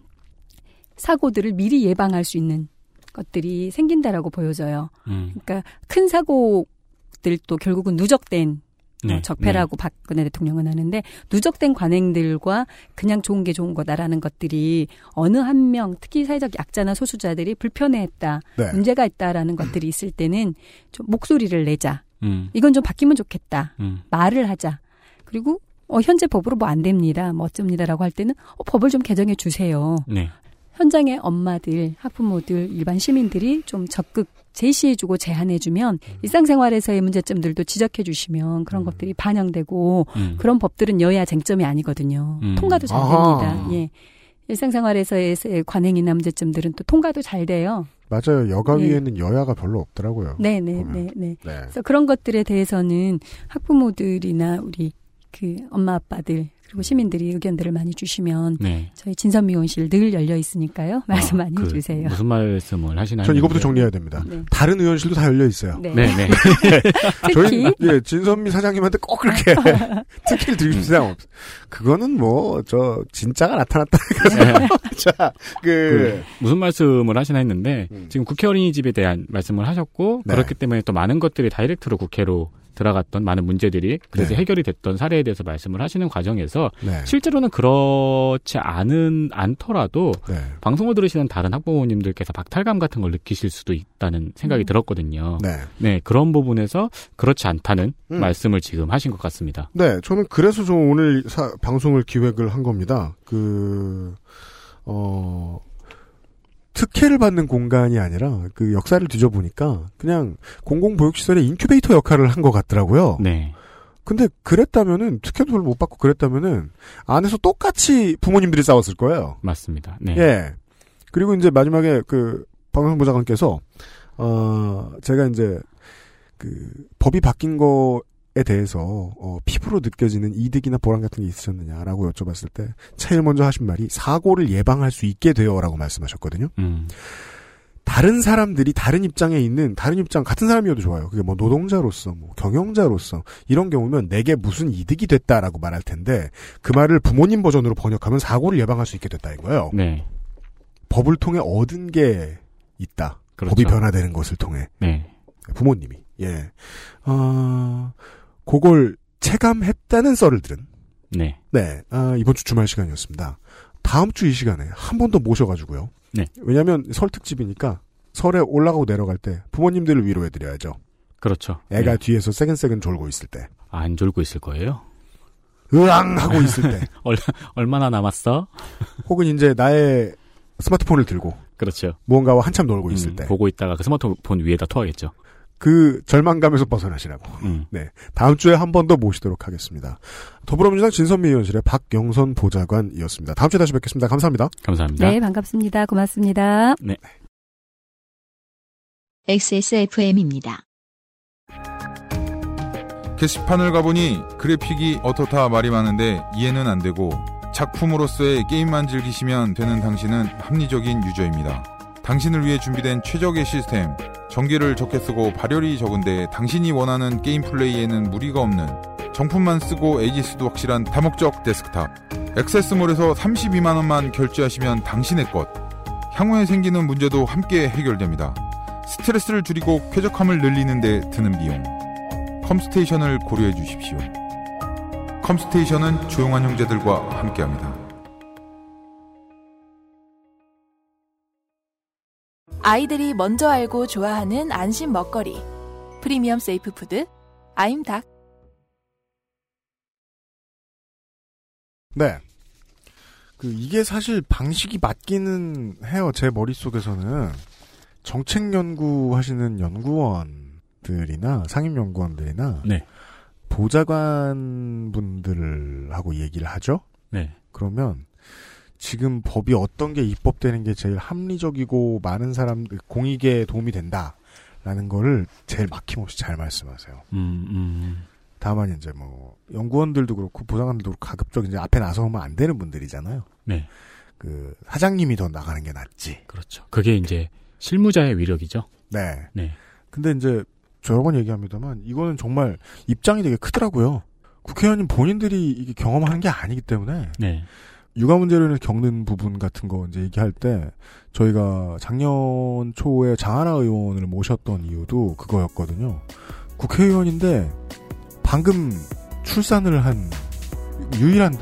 사고들을 미리 예방할 수 있는 것들이 생긴다라고 보여져요. 음. 그러니까 큰 사고들도 결국은 누적된 네, 어, 적폐라고 박근혜 대통령은 하는데 누적된 관행들과 그냥 좋은 게 좋은 거다라는 것들이 어느 한 명 특히 사회적 약자나 소수자들이 불편해했다 네. 문제가 있다라는 것들이 있을 때는 좀 목소리를 내자 음. 이건 좀 바뀌면 좋겠다 음. 말을 하자 그리고 어, 현재 법으로 뭐 안 됩니다 뭐 어쩝니다라고 할 때는 어, 법을 좀 개정해 주세요 네. 현장의 엄마들, 학부모들, 일반 시민들이 좀 적극 제시해주고 제안해주면 음. 일상생활에서의 문제점들도 지적해주시면 그런 것들이 반영되고 음. 그런 법들은 여야 쟁점이 아니거든요. 음. 통과도 잘 아하. 됩니다. 예. 일상생활에서의 관행이나 문제점들은 또 통과도 잘 돼요. 맞아요. 여가위에는 여야가 별로 없더라고요. 네, 네, 네, 네. 네. 그래서 그런 것들에 대해서는 학부모들이나 우리 그 엄마 아빠들 그리고 시민들이 의견들을 많이 주시면 네. 저희 진선미원실 늘 열려 있으니까요. 말씀 많이 그 해주세요. 무슨 말씀을 하시나요? 전 이거부터 정리해야 됩니다. 네. 다른 의원실도 다 열려 있어요. 네. 네, 네. 저희 예, 진선미 사장님한테 꼭 그렇게 특혜를 드리고 싶은 없. 그거는 뭐 저 진짜가 나타났다. 네. 자, 그, 그 무슨 말씀을 하시나 했는데 지금 국회 어린이집에 대한 말씀을 하셨고 네. 그렇기 때문에 또 많은 것들이 다이렉트로 국회로 들어갔던 많은 문제들이 그래서 네. 해결이 됐던 사례에 대해서 말씀을 하시는 과정에서 네. 실제로는 그렇지 않은 않더라도 네. 방송을 들으시는 다른 학부모님들께서 박탈감 같은 걸 느끼실 수도 있다는 생각이 음. 들었거든요. 네. 그런 부분에서 그렇지 않다는 음. 말씀을 지금 하신 것 같습니다. 네, 저는 그래서 좀 오늘 사- 방송을 기획을 한 겁니다. 그, 어, 특혜를 받는 공간이 아니라 그 역사를 뒤져보니까 그냥 공공보육시설의 인큐베이터 역할을 한 것 같더라고요. 네. 근데 그랬다면은 특혜도 못 받고 그랬다면은 안에서 똑같이 부모님들이 싸웠을 거예요. 맞습니다. 네. 예. 그리고 이제 마지막에 그 방송부 장관께서 어 제가 이제 그 법이 바뀐 거에 대해서 어 피부로 느껴지는 이득이나 보람 같은 게 있으셨느냐라고 여쭤봤을 때 제일 먼저 하신 말이 사고를 예방할 수 있게 되어라고 말씀하셨거든요. 음. 다른 사람들이 다른 입장에 있는 다른 입장 같은 사람이어도 좋아요. 그게 뭐 노동자로서 뭐 경영자로서 이런 경우면 내게 무슨 이득이 됐다라고 말할 텐데 그 말을 부모님 버전으로 번역하면 사고를 예방할 수 있게 됐다 이거예요. 네. 법을 통해 얻은 게 있다. 그렇죠. 법이 변화되는 것을 통해 네. 부모님이 예, 어, 그걸 체감했다는 썰을 들은 네. 네 아, 이번 주 주말 시간이었습니다. 다음 주 이 시간에 한 번 더 모셔가지고요. 네. 왜냐하면 설 특집이니까 설에 올라가고 내려갈 때 부모님들을 위로해드려야죠. 그렇죠. 애가 네. 뒤에서 새근새근 졸고 있을 때, 안 졸고 있을 거예요. 으앙 하고 있을 때, 얼, 얼마나 남았어? 혹은 이제 나의 스마트폰을 들고 그렇죠. 무언가와 한참 놀고 있을 음, 때, 보고 있다가 그 스마트폰 위에다 토하겠죠. 그 절망감에서 벗어나시라고. 음. 네. 다음 주에 한 번 더 모시도록 하겠습니다. 더불어민주당 진선미 의원실의 박영선 보좌관이었습니다. 다음 주에 다시 뵙겠습니다. 감사합니다. 감사합니다. 네, 반갑습니다. 고맙습니다. 네. XSFM입니다. 게시판을 가보니 그래픽이 어떻다 말이 많은데 이해는 안 되고 작품으로서의 게임만 즐기시면 되는 당신은 합리적인 유저입니다. 당신을 위해 준비된 최적의 시스템, 전기를 적게 쓰고 발열이 적은데 당신이 원하는 게임 플레이에는 무리가 없는 정품만 쓰고 A/S도 확실한 다목적 데스크탑. 액세스몰에서 32만 원만 결제하시면 당신의 것. 향후에 생기는 문제도 함께 해결됩니다. 스트레스를 줄이고 쾌적함을 늘리는 데 드는 비용. 컴스테이션을 고려해 주십시오. 컴스테이션은 조용한 형제들과 함께합니다. 아이들이 먼저 알고 좋아하는 안심 먹거리. 프리미엄 safe food 아임닭. 네. 그 이게 사실 방식이 맞기는 해요. 제 머릿속에서는 정책 연구하시는 연구원들이나 상임 연구원들이나 네. 보좌관 분들하고 얘기를 하죠. 네. 그러면 지금 법이 어떤 게 입법되는 게 제일 합리적이고 많은 사람들 공익에 도움이 된다라는 거를 제일 막힘없이 잘 말씀하세요. 음, 음. 다만 이제 뭐 연구원들도 그렇고 보좌관들도 그렇고 가급적 이제 앞에 나서면 안 되는 분들이잖아요. 네. 그 사장님이 더 나가는 게 낫지. 그렇죠. 그게 이제 실무자의 위력이죠. 네. 네. 근데 이제 번 얘기합니다만 이거는 정말 입장이 되게 크더라고요. 국회의원님 본인들이 이게 경험하는 게 아니기 때문에 네. 육아 인해 겪는 부분 같은 거 이제 얘기할 때 저희가 작년 초에 장하나 의원을 모셨던 이유도 그거였거든요. 국회의원인데 방금 출산을 한 유일한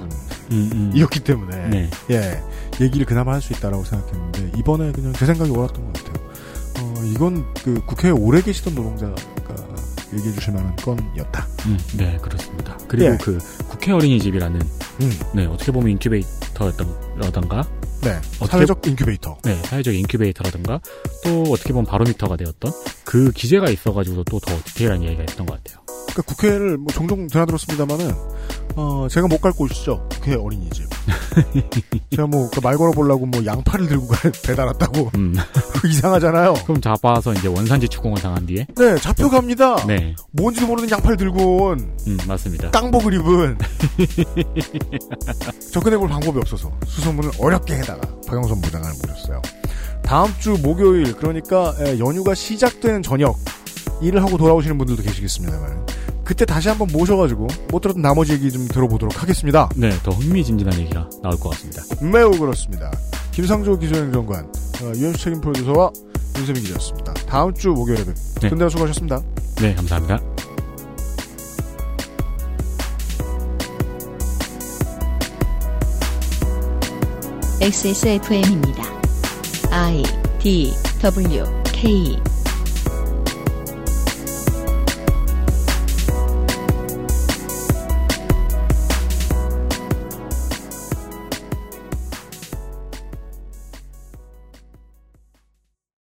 분이었기 때문에 음, 네. 예 얘기를 그나마 할 수 있다라고 생각했는데 이번에 그냥 제 생각이 옳았던 것 같아요. 어, 이건 그 국회에 오래 계시던 노동자가 얘기해 주실 만한 건이었다. 음, 네, 그렇습니다. 그리고 예. 그 국회 어린이집이라는 음. 네, 어떻게 보면 인큐베이터 였던가 네, 사회적 인큐베이터. 네, 사회적 인큐베이터라든가 또 어떻게 보면 바로미터가 되었던 그 기재가 있어가지고 또더 디테일한 이야기가 있던 것 같아요. 그러니까 국회를 뭐 종종 드나들었습니다만은 어, 제가 못 갈 곳이죠. 국회 어린이집. 제가 뭐 말 걸어보려고 뭐 양파를 들고 가- 배달 왔다고 음. 이상하잖아요. 그럼 잡아서 이제 원산지 추궁을 당한 뒤에 네, 잡혀갑니다. 네, 뭔지도 모르는 양파를 들고 온 음, 맞습니다. 깡복을 입은 접근해볼 방법이 없어 서 수소문을 어렵게 해다가 박영선 부장을 모셨어요. 다음 주 목요일 그러니까 에, 연휴가 시작되는 저녁 일을 하고 돌아오시는 분들도 계시겠습니다만 그때 다시 한번 모셔가지고 못 들었던 나머지 얘기 좀 들어보도록 하겠습니다. 네, 더 흥미진진한 얘기가 나올 것 같습니다. 매우 그렇습니다. 김상조 기술행정관, 어, 유현수 책임 프로듀서와 윤세민 기자였습니다. 다음 주 목요일에 뵙. 네. 근데 수고하셨습니다. 네, 감사합니다. XSFM입니다. I D W K